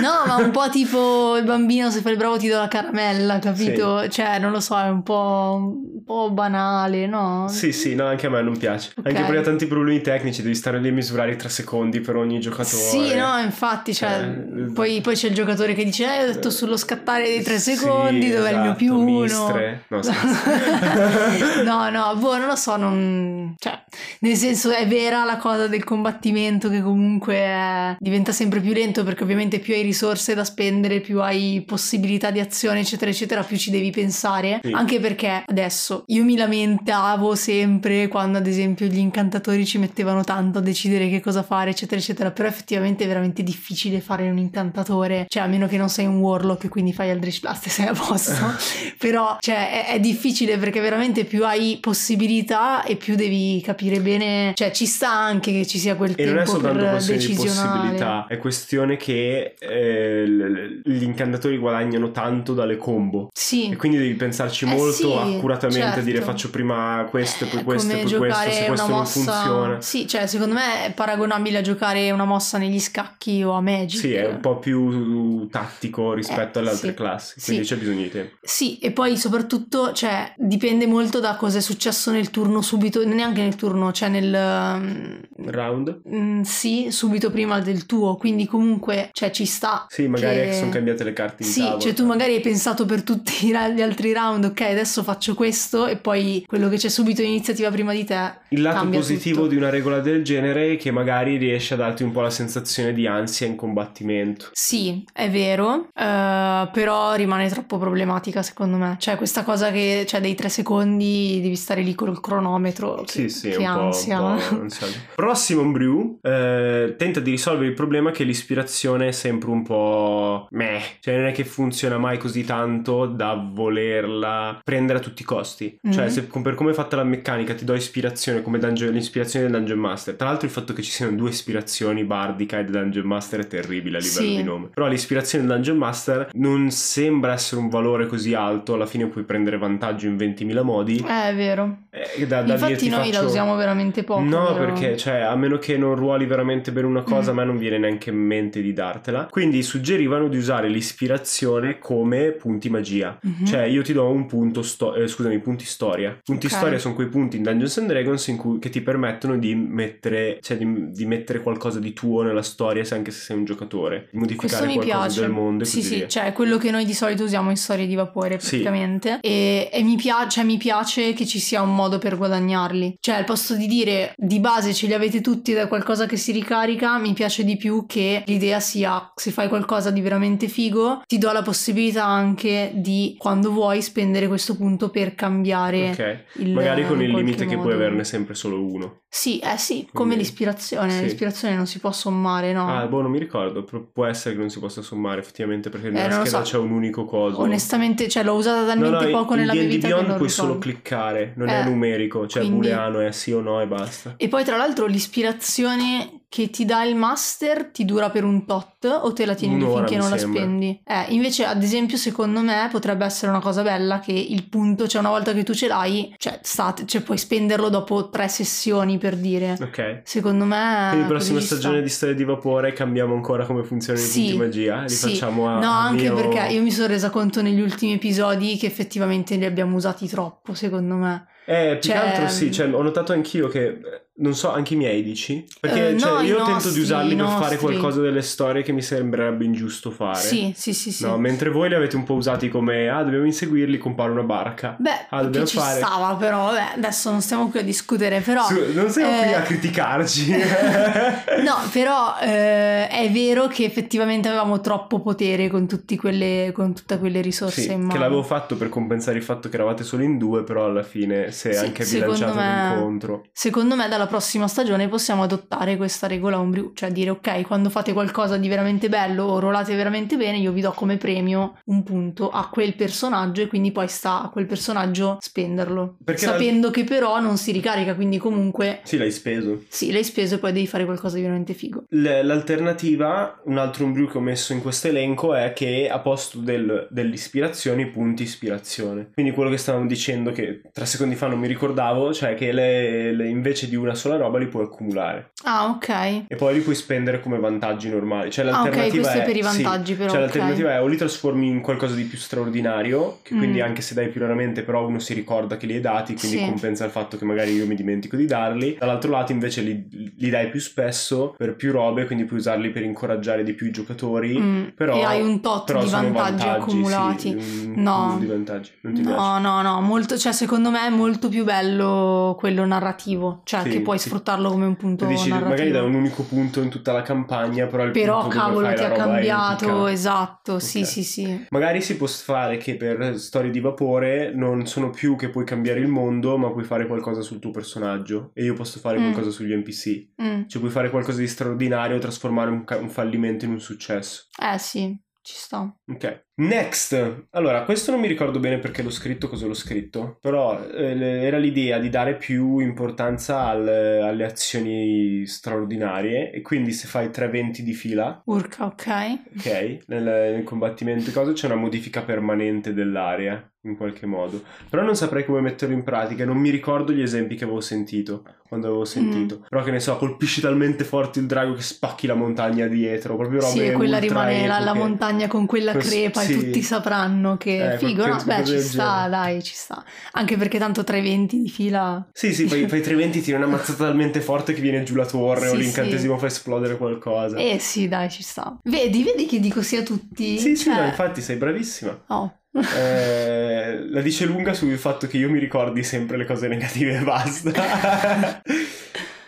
no, ma un po' tipo il bambino se fai il bravo ti do la caramella, capito? Cioè, non lo so, è un po', un po' banale, no? Sì, sì, no, anche a me non piace. Ok. Anche perché ha tanti problemi tecnici, devi stare lì a misurare i tre secondi per ogni giocatore. Sì, no, infatti, cioè, Cioè, poi, poi c'è il giocatore che dice, eh, ho detto sullo scattare dei tre Sì, secondi, dov'è il mio esatto, più uno? mistre. No, scherzo. no, no, boh, non lo so, non... cioè, nel senso è vera la cosa del combattimento che comunque è- diventa sempre più lento perché ovviamente più hai risorse da spendere, più hai possibilità di azione, eccetera, eccetera, più ci devi pensare. Sì. Anche perché adesso io mi lamentavo sempre quando ad esempio gli incantatori ci mettevano tanto a decidere che cosa fare, eccetera, eccetera, però effettivamente è veramente difficile fare un incantatore, cioè a meno che non sei un warlock e quindi fai Eldritch Blast e sei a posto. però cioè, è, è difficile perché veramente più hai possibilità e più devi capire bene, cioè ci sta anche che ci sia quel E non è tempo soltanto per questione di possibilità, è questione che eh, l- gli incantatori guadagnano tanto dalle combo. Sì. E quindi devi pensarci Eh molto sì, accuratamente, certo. dire faccio prima questo e poi questo come poi questo, se questo una non mossa... funziona. Sì, cioè secondo me è paragonabile a giocare una mossa negli scacchi o a Magic. Sì, è un po' più tattico rispetto Eh, alle altre sì. classi, quindi Sì. c'è bisogno di tempo. Sì, e poi soprattutto, cioè, dipende molto da cosa è successo nel turno subito, neanche nel turno, cioè nel... Round? mm, sì, subito prima del tuo, quindi comunque, cioè, ci sta. Sì, magari che- sono cambiate le carte in Sì, tavola. cioè tu magari hai pensato per tutti gli altri round, ok, adesso faccio questo e poi quello che c'è subito in iniziativa prima di te. Il lato positivo tutto. di una regola del genere è che magari riesce a darti un po' la sensazione di ansia in combattimento. Sì, è vero, eh, però rimane troppo problematica secondo me. Cioè questa cosa che cioè, dei tre secondi devi stare lì col cronometro. Che, Sì, sì, che un po', ansia. un po'. Prossimo Brew eh, tenta di risolvere il problema che l'ispirazione è sempre un po' meh, cioè non è che funziona mai così tanto da volerla prendere a tutti i costi. Cioè, Mhm. se per come è fatta la meccanica ti do ispirazione come dungeon- l'ispirazione del Dungeon Master. Tra l'altro il fatto che ci siano due ispirazioni bardica e Dungeon Master è terribile a livello Sì. di nome. Però l'ispirazione del Dungeon Master non sembra essere un valore così alto, alla fine puoi prendere vantaggio in 20.000 modi. Eh, è vero. Eh, da, da Infatti noi la faccio- veramente poco. No, vero? perché cioè, a meno che non ruoli veramente bene una cosa, Mm. a me non viene neanche in mente di dartela. Quindi suggerivano di usare l'ispirazione come punti magia. Mhm. Cioè, io ti do un punto, sto- eh, scusami, punti storia. Punti Ok. storia sono quei punti in Dungeons and Dragons in cui, che ti permettono di mettere, cioè, di, di mettere qualcosa di tuo nella storia, se anche se sei un giocatore, di Questo modificare mi qualcosa piace. del mondo e Sì, così sì, via. cioè quello che noi di solito usiamo in storie di vapore Sì. praticamente. E, e mi, piace, mi piace che ci sia un modo per guadagnarli. Cioè, al posto di di dire di base ce li avete tutti ed è qualcosa che si ricarica, mi piace di più che l'idea sia se fai qualcosa di veramente figo, ti do la possibilità anche di quando vuoi spendere questo punto per cambiare Ok. il Magari con il limite che puoi modo. averne sempre solo uno. Sì, eh sì, come Quindi- l'ispirazione, sì. l'ispirazione non si può sommare, no? Ah, boh, non mi ricordo. però Può essere che non si possa sommare effettivamente perché Eh, nella lo scheda so. c'è un unico coso. Onestamente, cioè l'ho usata No, talmente no, poco in nella mia vita che Beyond non puoi ricordo. solo cliccare, non è Eh, numerico, cioè quindi- booleano è sì o no e basta. E poi tra l'altro l'ispirazione che ti dà il master ti dura per un tot o te la tieni Un'ora, finché non la sembra. spendi? Eh, invece ad esempio secondo me potrebbe essere una cosa bella che il punto, cioè una volta che tu ce l'hai, cioè, state, cioè puoi spenderlo dopo tre sessioni per dire. Ok. Secondo me... Quindi prossima ci sta. stagione di Storia di Vapore cambiamo ancora come funzionano Sì, i punti magia li sì. facciamo a No, anche mio- perché io mi sono resa conto negli ultimi episodi che effettivamente li abbiamo usati troppo, secondo me. Eh, più che Cioè, altro sì, cioè, ho notato anch'io che, non so, anche i miei dici? Perché Eh, cioè, no, io tento nostri, di usarli per fare qualcosa delle storie che mi sembrerebbe ingiusto fare. Sì, sì, sì, sì. No, mentre voi li avete un po' usati come, ah, dobbiamo inseguirli, compare una barca. Beh, Ah, che dobbiamo ci fare- stava però, vabbè, adesso non stiamo qui a discutere, però... Su- non siamo qui eh, a criticarci. No, però eh, è vero che effettivamente avevamo troppo potere con, quelle, con tutte quelle risorse Sì, in che mano. l'avevo fatto per compensare il fatto che eravate solo in due, però alla fine è Sì, anche bilanciato me- l'incontro. Secondo me dalla prossima stagione possiamo adottare questa regola homebrew, cioè dire ok, quando fate qualcosa di veramente bello o rolate veramente bene, io vi do come premio un punto a quel personaggio e quindi poi sta a quel personaggio spenderlo. Perché sapendo che però non si ricarica, quindi comunque Sì, l'hai speso. sì, l'hai speso e poi devi fare qualcosa di veramente figo. L- l'alternativa, un altro brew che ho messo in questo elenco è che a posto del, dell'ispirazione, punti ispirazione. Quindi quello che stavamo dicendo che tre secondi fa non mi ricordavo, cioè che le- le- invece di una sola roba li puoi accumulare. Ah, ok. E poi li puoi spendere come vantaggi normali. Cioè Ah, ok, l'alternativa questo è è, per i sì, vantaggi, però, Cioè ok. l'alternativa è o li trasformi in qualcosa di più straordinario, che quindi Mm. anche se dai più raramente, però uno si ricorda che li hai dati, quindi Sì. compensa il fatto che magari io mi dimentico di darli. Dall'altro lato invece li, li dai più spesso per più robe, quindi puoi usarli per incoraggiare di più i giocatori. Mm, Però, e hai un tot di sono vantaggi, accumulati. Sì, un- No. un di vantaggi. Non ti piace? No, no, no, molto, cioè secondo me è molto più bello quello narrativo, cioè Sì, che puoi sì. sfruttarlo come un punto dici narrativo. magari da un unico punto in tutta la campagna, però il Però punto cavolo ti ha cambiato, esatto, sì Ok. sì sì. Magari si può fare che per storie di vapore non sono più che puoi cambiare il mondo, ma puoi fare qualcosa sul tuo personaggio. E io posso fare Mm. qualcosa sugli NPC. Mm, Cioè puoi fare qualcosa di straordinario trasformare un, ca- un fallimento in un successo. Eh sì, ci sta. Ok. Next. Allora, questo non mi ricordo bene perché l'ho scritto, cosa l'ho scritto. Però eh, era l'idea di dare più importanza al- alle azioni straordinarie. E quindi se fai tre eventi di fila, Urca, ok. ok, nel, nel combattimento di cose c'è una modifica permanente dell'area. In qualche modo, però non saprei come metterlo in pratica. Non mi ricordo gli esempi che avevo sentito quando avevo sentito. Però, che ne so, colpisci talmente forte il drago che spacchi la montagna dietro. Proprio robe Sì, quella rimane la, la montagna con quella Cos- sì. tutti sapranno che Eh, figo, no? Beh, ci sta, genere. dai, ci sta. Anche perché tanto 320 di fila... Sì, sì, fai tre eventi, tiri una mazzata talmente forte che viene giù la torre o Sì, l'incantesimo fa esplodere qualcosa. Eh sì, dai, ci sta. Vedi, vedi che dico sia tutti? Sì, sì, Cioè, no, infatti sei bravissima. Oh. Eh, la dice lunga sul fatto che io mi ricordi sempre le cose negative e basta.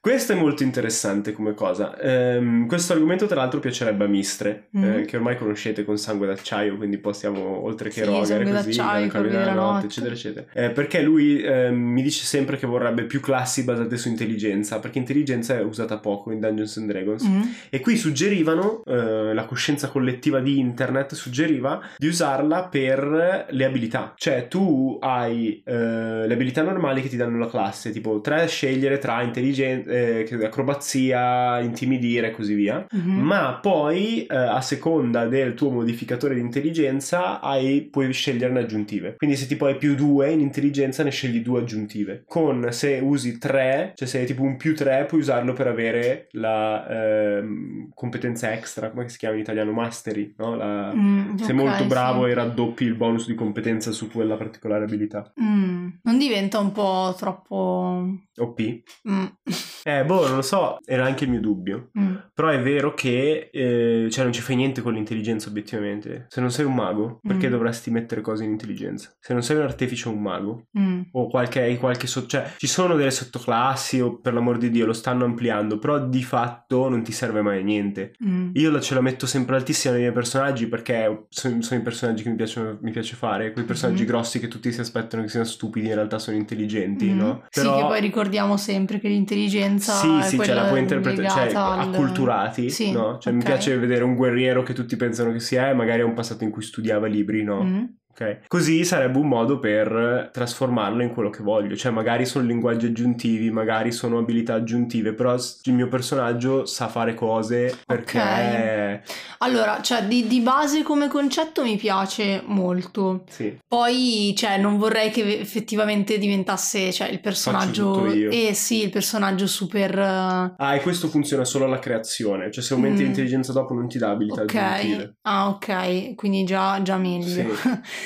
Questo è molto interessante come cosa. Ehm, questo argomento, tra l'altro, piacerebbe a Mistre, Mhm. eh, che ormai conoscete con sangue d'acciaio, quindi possiamo, oltre che Sì, rogare così, Corvi della notte, eccetera, eccetera. Eh, perché lui ehm, mi dice sempre che vorrebbe più classi basate su intelligenza, perché intelligenza è usata poco in Dungeons and Dragons. Mm. E qui suggerivano, eh, la coscienza collettiva di internet suggeriva di usarla per le abilità. Cioè tu hai eh, le abilità normali che ti danno la classe, tipo tre da scegliere tra intelligenza, acrobazia, intimidire e così via. Mhm. Ma poi eh, a seconda del tuo modificatore di intelligenza hai, puoi sceglierne aggiuntive. Quindi se tipo hai più 2 in intelligenza ne scegli due aggiuntive. Con se usi 3, cioè se hai tipo un più 3 puoi usarlo per avere la ehm, competenza extra, come si chiama in italiano? Mastery, no? La- Mm, sei ok, molto bravo sì. e raddoppi il bonus di competenza su quella particolare abilità. Mm, Non diventa un po' troppo... OP. Mm. Eh, boh, non lo so, era anche il mio dubbio. Mm. Però è vero che, eh, cioè, non ci fai niente con l'intelligenza, obiettivamente. Se non sei un mago, perché Mm. dovresti mettere cose in intelligenza? Se non sei un artefice o un mago, Mm. o qualche, qualche so- cioè, ci sono delle sottoclassi, o per l'amor di Dio, lo stanno ampliando, però di fatto non ti serve mai a niente. Mm. Io la- ce la metto sempre altissima nei miei personaggi perché sono, sono i personaggi che mi, piacciono, mi piace fare, quei personaggi Mhm. grossi che tutti si aspettano che siano stupidi, in realtà sono intelligenti, Mm. no? Sì, che poi ricordiamo sempre che l'intelligenza Sì, è sì, cioè quella la puoi interpretare, cioè legata al- acculturati, Sì, no? Cioè mi ok. piace vedere un guerriero che tutti pensano che sia e magari ha un passato in cui studiava libri, no? Mm. Ok? Così sarebbe un modo per trasformarlo in quello che voglio, cioè magari sono linguaggi aggiuntivi, magari sono abilità aggiuntive, però il mio personaggio sa fare cose perché... Allora, cioè di, di base come concetto mi piace molto. Sì, Poi, cioè, non vorrei che effettivamente diventasse, cioè, il personaggio... Eh sì, il personaggio super... eh, Ah, e questo funziona solo alla creazione, cioè se aumenti Mm. l'intelligenza dopo non ti dà abilità aggiuntive. Ok, ah ok, quindi già, già meglio. Sì.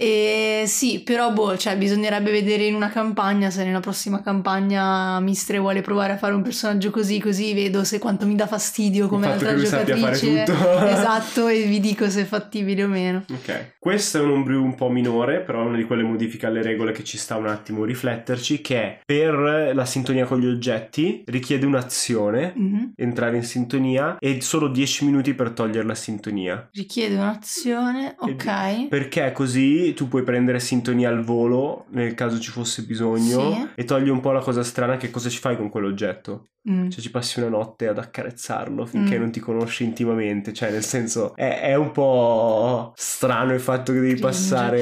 e sì, però boh, cioè bisognerebbe vedere in una campagna se nella prossima campagna Mistre vuole provare a fare un personaggio così, così vedo se quanto mi dà fastidio come altra giocatrice. esatto, e vi dico se è fattibile o meno. Ok, questo è un ombreo un po' minore, però è una di quelle modifiche alle regole che ci sta un attimo a rifletterci, che è per la sintonia con gli oggetti richiede un'azione, Mhm. entrare in sintonia, e solo 10 minuti per togliere la sintonia. Richiede un'azione, ok. Perché così tu puoi prendere sintonia al volo, nel caso ci fosse bisogno, Sì. e togli un po' la cosa strana che cosa ci fai con quell'oggetto. Mm. Cioè ci passi una notte ad accarezzarlo finché Mm. non ti conosci intimamente, cioè nel senso è, è un po' strano il fatto che devi Cringe. passare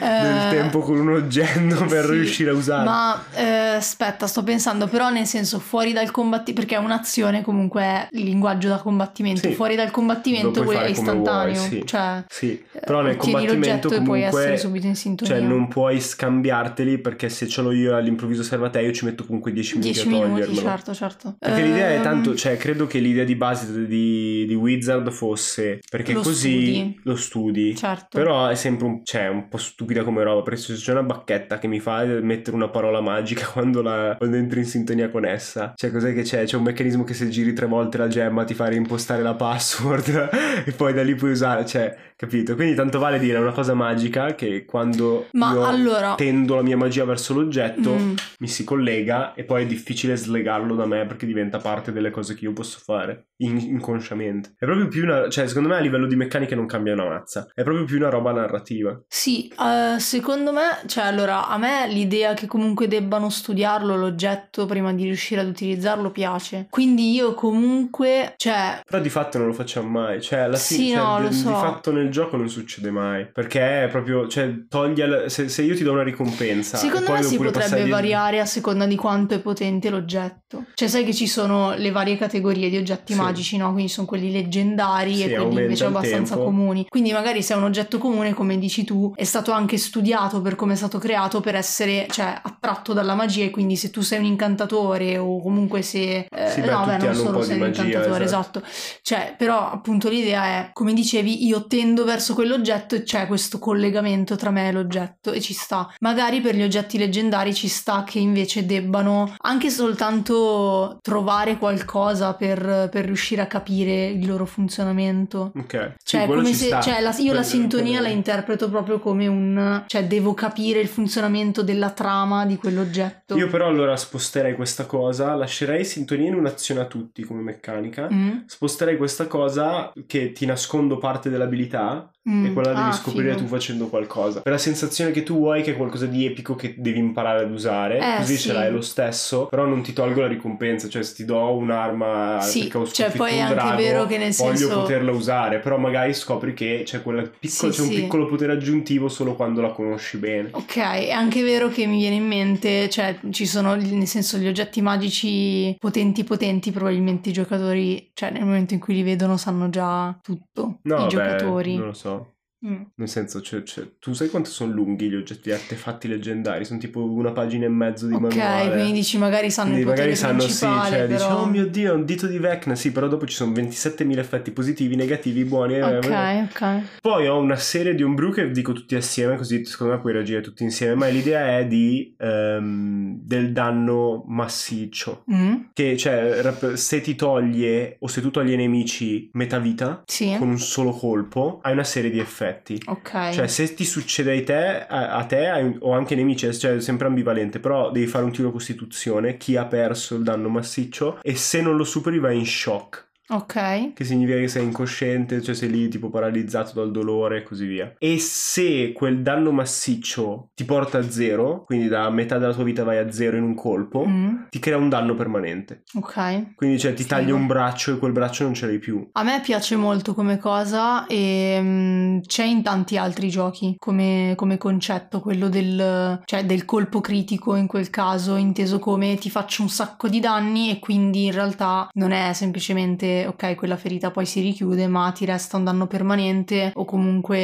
del Eh, tempo con un oggetto per sì, riuscire a usarlo. Ma eh, aspetta, sto pensando, però nel senso fuori dal combattimento, perché è un'azione comunque è il linguaggio da combattimento, Sì. fuori dal combattimento poi è istantaneo, vuoi, sì. cioè Sì, però nel combattimento comunque essere subito in sintonia. cioè non puoi scambiarteli perché se ce l'ho io all'improvviso serve a te io ci metto comunque 10 minuti 10 a minuti, togliermelo. certo, certo. Perché l'idea è Ehm, tanto, cioè credo che l'idea di base di, di Wizard fosse perché Lo così studi. lo studi. Certo. Però è sempre un, cioè, un po' stupida come roba, perché se c'è una bacchetta che mi fa mettere una parola magica quando, la- quando entri in sintonia con essa. Cioè, cos'è che c'è? C'è un meccanismo che se giri tre volte la gemma ti fa reimpostare la password e poi da lì puoi usare, cioè, capito? Quindi tanto vale dire, una cosa magica che quando allora- tendo la mia magia verso l'oggetto Mm. mi si collega e poi è difficile slegarlo da me perché diventa parte delle cose che io posso fare in- inconsciamente. È proprio più una, cioè, secondo me a livello di meccanica non cambia una mazza, è proprio più una roba narrativa. Sì, eh, secondo me, cioè allora, a me l'idea che comunque debbano studiarlo l'oggetto prima di riuscire ad utilizzarlo piace. Quindi io comunque, cioè, Però di fatto non lo facciamo mai, cioè alla Sì, fine cioè, no, di, lo di so. fatto nel gioco non succede mai, perché è proprio, cioè toglie, se, se io ti do una ricompensa secondo me si potrebbe variare a seconda di quanto è potente l'oggetto. Cioè, sai che ci sono le varie categorie di oggetti Sì. magici, no? Quindi sono quelli leggendari Sì, e quelli invece abbastanza tempo. comuni. Quindi magari se è un oggetto comune, come dici tu, è stato anche studiato per come è stato creato per essere, cioè, attratto dalla magia e quindi se tu sei un incantatore o comunque se... eh, Sì, beh, no, beh, non un solo po' sei di un magia, incantatore, esatto. esatto. Cioè, però appunto l'idea è, come dicevi, io tendo verso quell'oggetto e c'è questo collegamento tra me e l'oggetto e ci sta. Magari per gli oggetti leggendari ci sta che invece debbano anche soltanto trovare qualcosa per, per riuscire a capire il loro funzionamento. Ok, sì, Cioè, quello come se, cioè, la- io la Quello- sintonia la interpreto proprio come un, cioè, devo capire il funzionamento della trama di quell'oggetto. Io però allora sposterei questa cosa, lascerei sintonia in un'azione a tutti come meccanica. Mm, Sposterei questa cosa che ti nascondo parte dell'abilità mm. e quella la devi Ah, scoprire figo. tu facendo qualcosa. Per la sensazione che tu vuoi che è qualcosa di epico che devi imparare ad usare, Eh, così sì. ce l'hai lo stesso, però non ti tolgo la ricompensa, cioè se ti do un'arma Sì, perché ho cioè, poi è anche drago, vero che nel voglio senso- poterla usare, però magari scopri che c'è, piccolo- Sì, c'è un piccolo potere aggiuntivo solo quando la conosci bene. Ok, è anche vero che mi viene in mente, cioè ci sono nel senso gli oggetti magici potenti potenti, probabilmente i giocatori, cioè nel momento in cui li vedono sanno già tutto, No, i beh, giocatori. non lo so. Mm. Nel senso, cioè, cioè, tu sai quanto sono lunghi gli oggetti, artefatti leggendari? Sono tipo una pagina e mezzo di Ok, manuale. quindi dici magari sanno Quindi il magari sanno sì, cioè dici però... oh mio dio è un dito di Vecna, sì, però dopo ci sono 27.000 effetti positivi, negativi, buoni. eh, Ok, eh. ok. Poi ho una serie di homebrew che dico tutti assieme, così secondo me puoi reagire tutti insieme, ma l'idea è di ehm, del danno massiccio. Mm, Che cioè, rap- se ti toglie o se tu togli ai nemici metà vita Sì, con un solo colpo, hai una serie di effetti. Ok. Cioè, se ti succede ai te, a, a te o anche ai nemici, cioè è sempre ambivalente, però devi fare un tiro costituzione, chi ha perso il danno massiccio, e se non lo superi vai in shock. Ok. Che significa che sei incosciente, cioè sei lì tipo paralizzato dal dolore e così via. E se quel danno massiccio ti porta a zero, quindi da metà della tua vita vai a zero in un colpo, Mm, ti crea un danno permanente. ok. Quindi cioè ti Figo. tagli un braccio e quel braccio non ce l'hai più. A me piace molto come cosa e mm, c'è in tanti altri giochi come, come concetto quello del, cioè del colpo critico in quel caso, inteso come ti faccio un sacco di danni e quindi in realtà non è semplicemente ok quella ferita poi si richiude ma ti resta un danno permanente o comunque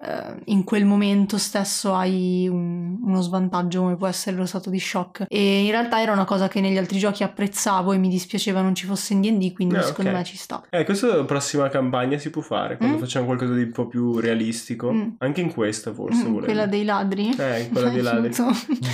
eh, in quel momento stesso hai un- uno svantaggio come può essere lo stato di shock e in realtà era una cosa che negli altri giochi apprezzavo e mi dispiaceva non ci fosse in D&D quindi Ah, secondo ok. me ci sta. Eh, questo la prossima campagna si può fare, quando Mm. facciamo qualcosa di un po' più realistico. Mm. Anche in questa forse Mm, quella dei ladri? Eh, quella dei ladri.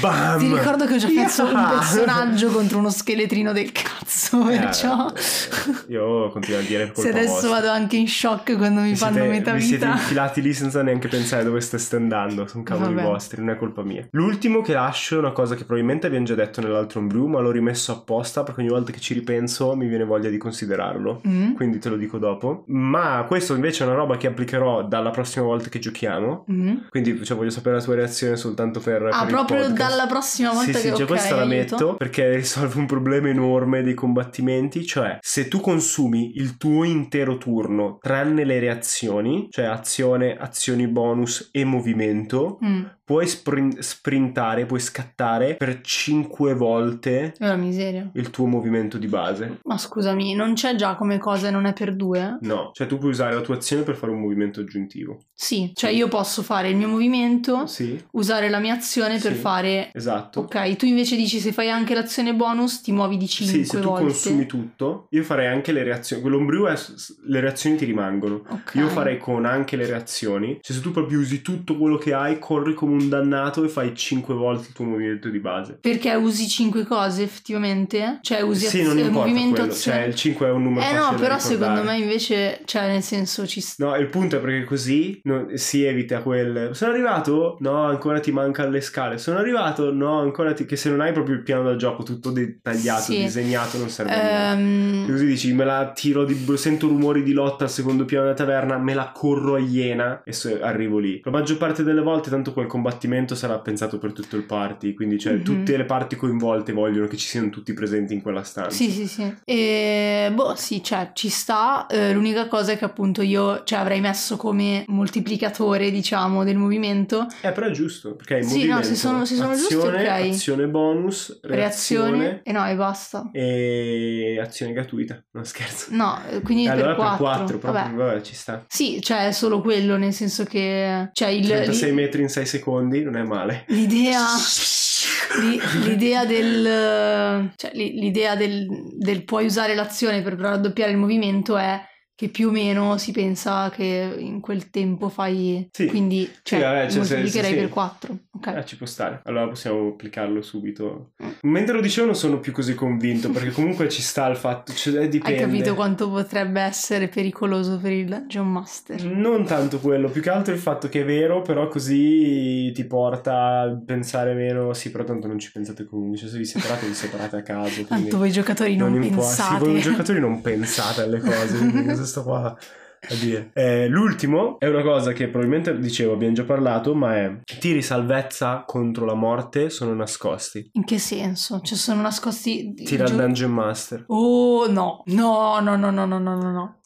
Bam! Ti ricordo che ho già un Yeah! personaggio contro uno scheletrino del cazzo, Eh, perciò eh, io continuo a dire se adesso vostra. vado anche in shock quando mi Vi fanno siete, metà vi siete vita. infilati lì senza neanche pensare dove stesse andando. Sono cavoli Vabbè. vostri, non è colpa mia. L'ultimo che lascio è una cosa che probabilmente abbiamo già detto nell'altro brew, ma l'ho rimesso apposta perché ogni volta che ci ripenso mi viene voglia di considerarlo. Mm, Quindi te lo dico dopo. Ma questo invece è una roba che applicherò dalla prossima volta che giochiamo. mm. Quindi cioè, voglio sapere la tua reazione soltanto per. Ah, per proprio dalla prossima volta sì, che sì, già ok, questa la aiuto. metto perché risolve un problema enorme dei combattimenti, cioè se tu consumi il tuo intero turno tranne le reazioni, cioè azione, azioni bonus e movimento, Mm, puoi sprin- sprintare, puoi scattare per 5 volte miseria. il tuo movimento di base. Ma scusami, non c'è già come cosa e non è per due? No, cioè tu puoi usare la tua azione per fare un movimento aggiuntivo. Sì, cioè io posso fare il mio movimento, Sì, usare la mia azione per Sì. fare... esatto. Ok, tu invece dici se fai anche l'azione bonus ti muovi di 5 Sì, se tu volte. consumi tutto, io farei anche le reazioni. Quell'ombreo è le reazioni ti rimangono. Ok. Io farei con anche le reazioni. Cioè, se tu proprio usi tutto quello che hai, corri come un dannato e fai 5 volte il tuo movimento di base. Perché usi 5 cose effettivamente? Cioè usi sì, az- eh, movimento quello. azione. Cioè, il 5 è un numero Eh no, però secondo me invece, cioè nel senso ci sta. No, il punto è perché così non- si evita quel. Sono arrivato? No, ancora ti manca le scale. Sono arrivato? No, ancora ti. Che se non hai proprio il piano da gioco tutto dettagliato, Sì. disegnato, non serve a niente. Ehm, Così dici, me la tiro, di, sento rumori di lotta al secondo piano della taverna, me la corro a iena e so- arrivo lì. La maggior parte delle volte, tanto quel combattimento sarà pensato per tutto il party, quindi cioè Mhm. tutte le parti coinvolte vogliono che ci siano tutti presenti in quella stanza. Sì, sì, sì. E, boh, sì, cioè, ci sta. Eh, l'unica cosa è che appunto io, cioè, avrei messo come moltiplicatore, diciamo, del movimento Eh, però è giusto, perché hai Sì, no, se sono- se sono giusti, ok. azione bonus, reazione reazione e no, e basta. e azione gratuita. No, scherzo. No, quindi Eh, allora per 4. 4, proprio, Vabbè. vabbè, ci sta. Sì, cioè, è solo quello, nel senso che... Cioè, il, 36 l'i- metri in 6 secondi, non è male. l'idea... L'i- L'idea del, cioè, l'i- l'idea del, del puoi usare l'azione per raddoppiare il movimento è che più o meno si pensa che in quel tempo fai Sì. quindi cioè, Sì, vabbè, cioè, moltiplicherei sì, sì. per 4 ok Eh, ci può stare. Allora possiamo applicarlo subito. Mm. Mentre lo dicevo non sono più così convinto perché comunque ci sta il fatto, cioè, eh, hai dipende. capito quanto potrebbe essere pericoloso per il Dungeon Master Non tanto quello, più che altro il fatto che è vero, però così ti porta a pensare meno. Sì, però tanto non ci pensate comunque. Cioè, se vi separate, vi separate a caso. Tanto voi giocatori non, importa. pensate voi giocatori non pensate alle cose. quindi cosa questo qua a dire. Eh, l'ultimo è una cosa che probabilmente dicevo, abbiamo già parlato, ma è tiri salvezza contro la morte sono nascosti. In che senso? Cioè sono nascosti... Tira il Dungeon Master. Oh no, no, no, no, no, no, no, no.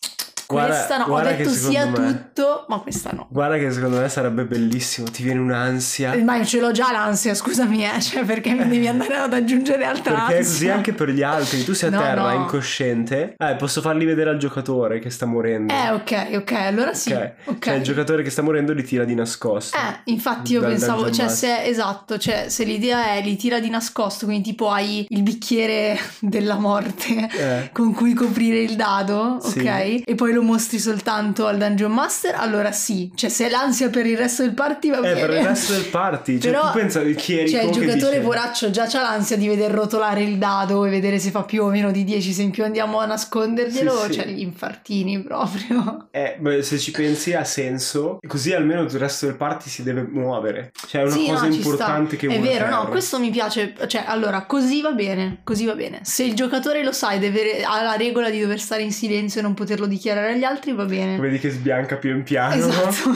Guarda- questa no, ho detto sia me- tutto, ma questa no. Guarda che secondo me sarebbe bellissimo, ti viene un'ansia. Ma io ce l'ho già l'ansia, scusami, eh, cioè perché mi devi andare ad aggiungere altra Perché ansia? così anche per gli altri, tu sei a No, terra, no. incosciente, eh, posso farli vedere al giocatore che sta morendo. Eh, ok, ok, allora sì. Ok. ok. Cioè il giocatore che sta morendo li tira di nascosto. Eh, infatti io Dal pensavo, Dungeon cioè se esatto, cioè se l'idea è li tira di nascosto, quindi tipo hai il bicchiere della morte Eh. con cui coprire il dado, Sì. ok? E poi lo mostri soltanto al Dungeon Master, allora sì. Cioè se hai l'ansia per il resto del party va Eh, bene. per il resto del party, cioè Però- tu pensa che chieri Cioè il giocatore poraccio già c'ha l'ansia di veder rotolare il dado e vedere se fa più o meno di 10, se in più andiamo a nasconderglielo, Sì, sì. cioè gli infartini proprio. Eh, beh, se ci pensi ha senso, così almeno il resto del party si deve muovere. Cioè è una Sì, no, cosa ci importante che È uno vero, no, terra. questo mi piace. Cioè, allora, così va bene, così va bene. Se il giocatore lo sa e deve, ha la regola di dover stare in silenzio e non poterlo dichiarare agli altri, va bene. Vedi che sbianca pian piano. Esatto.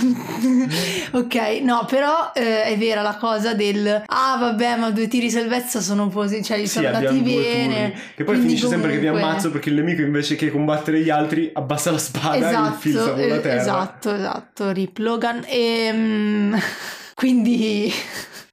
ok, no, però eh, è vera la cosa del ah, vabbè, ma due tiri salvezza sono posi, cioè gli Sì, sono andati due bene. Che poi finisce sempre che vi comunque- ammazzo perché il nemico invece che combattere gli altri abbassa la spada e Esatto, infilza con la eh, terra. esatto, esatto, Rip Logan. E quindi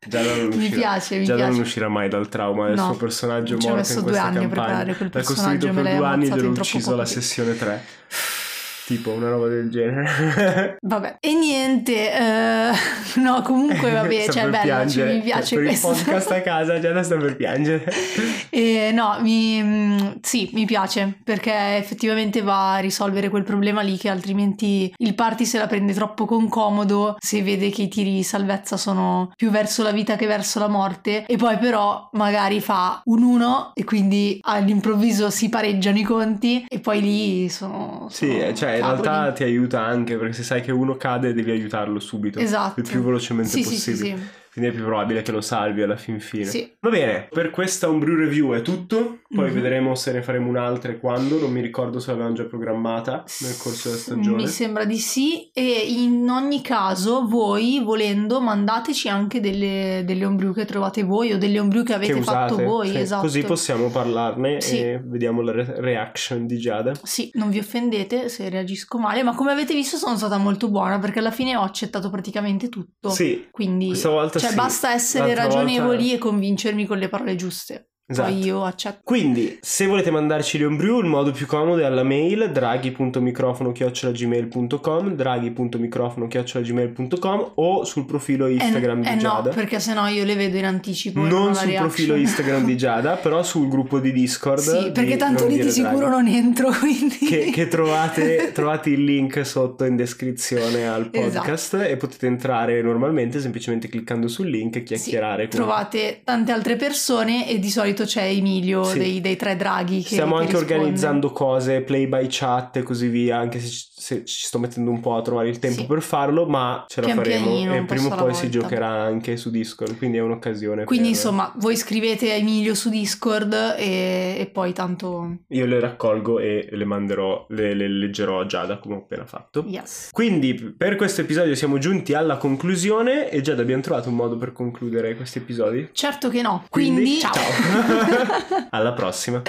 Giada non mi uscirà- piace, mi Giada piace. non uscirà mai dal trauma del No, suo personaggio ci ho morto messo in due questa anni a campagna. preparare quel L'ha personaggio, per due anni ed l'ho ucciso alla sessione 3. Tipo una roba del genere. Vabbè, e niente, eh, no, comunque vabbè, cioè per bello, cioè, piangere. mi piace per questo. il podcast a casa Giada sta per piangere. E no, mi, mm, sì, mi piace perché effettivamente va a risolvere quel problema lì che altrimenti il party se la prende troppo con comodo se vede che i tiri di salvezza sono più verso la vita che verso la morte e poi però magari fa un 1 e quindi all'improvviso si pareggiano i conti e poi lì sono... Sì, sono cioè in cavoli. realtà ti aiuta anche perché se sai che uno cade devi aiutarlo subito. Esatto. Il più velocemente Sì, sì, possibile. sì, sì. Quindi è più probabile che lo salvi alla fin fine. Sì. Va bene, per questa Homebrew Review è tutto. Poi Mhm. vedremo se ne faremo un'altra e quando. Non mi ricordo se l'avevamo già programmata nel corso della stagione. Mi sembra di sì e in ogni caso voi volendo mandateci anche delle, delle homebrew che trovate voi o delle homebrew che avete che fatto voi, sì. esatto. Così possiamo parlarne Sì. e vediamo la re- reaction di Giada. Sì, non vi offendete se reagisco male, ma come avete visto sono stata molto buona perché alla fine ho accettato praticamente tutto. Sì, Quindi questa volta cioè sì. basta essere ragionevoli volta- e convincermi con le parole giuste. Esatto. Poi io accetto. Quindi, se volete mandarci le homebrew, il modo più comodo è alla mail draghi.microfono-gmail.com draghi.microfono-gmail.com o sul profilo Instagram eh, di eh Giada. no, perché sennò io le vedo in anticipo. non sul reaction. profilo Instagram di Giada, però sul gruppo di Discord. Sì, perché tanto lì di sicuro non entro, quindi... Che, che trovate, trovate il link sotto in descrizione al Esatto. podcast e potete entrare normalmente semplicemente cliccando sul link e chiacchierare Sì, con trovate tante altre persone e di solito c'è Emilio Sì. dei, dei tre draghi che Stiamo che anche risponde. organizzando cose, play by chat e così via, anche se, ci- se ci sto mettendo un po' a trovare il tempo Sì. per farlo, ma ce la Pian faremo pianino, e prima o poi si giocherà anche su Discord, quindi è un'occasione. Quindi per- insomma voi scrivete a Emilio su Discord e, e poi tanto Io le raccolgo e le manderò, le, le leggerò a Giada come ho appena fatto. yes. Quindi per questo episodio siamo giunti alla conclusione e Giada abbiamo trovato un modo per concludere questi episodi. Certo che no, quindi, ciao. Alla prossima.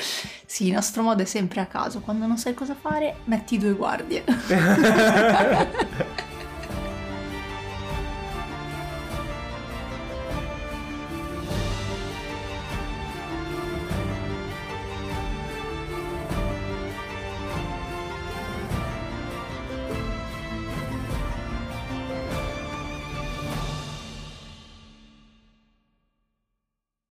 sì, il nostro modo è sempre a caso, quando non sai cosa fare metti due guardie. ハハハ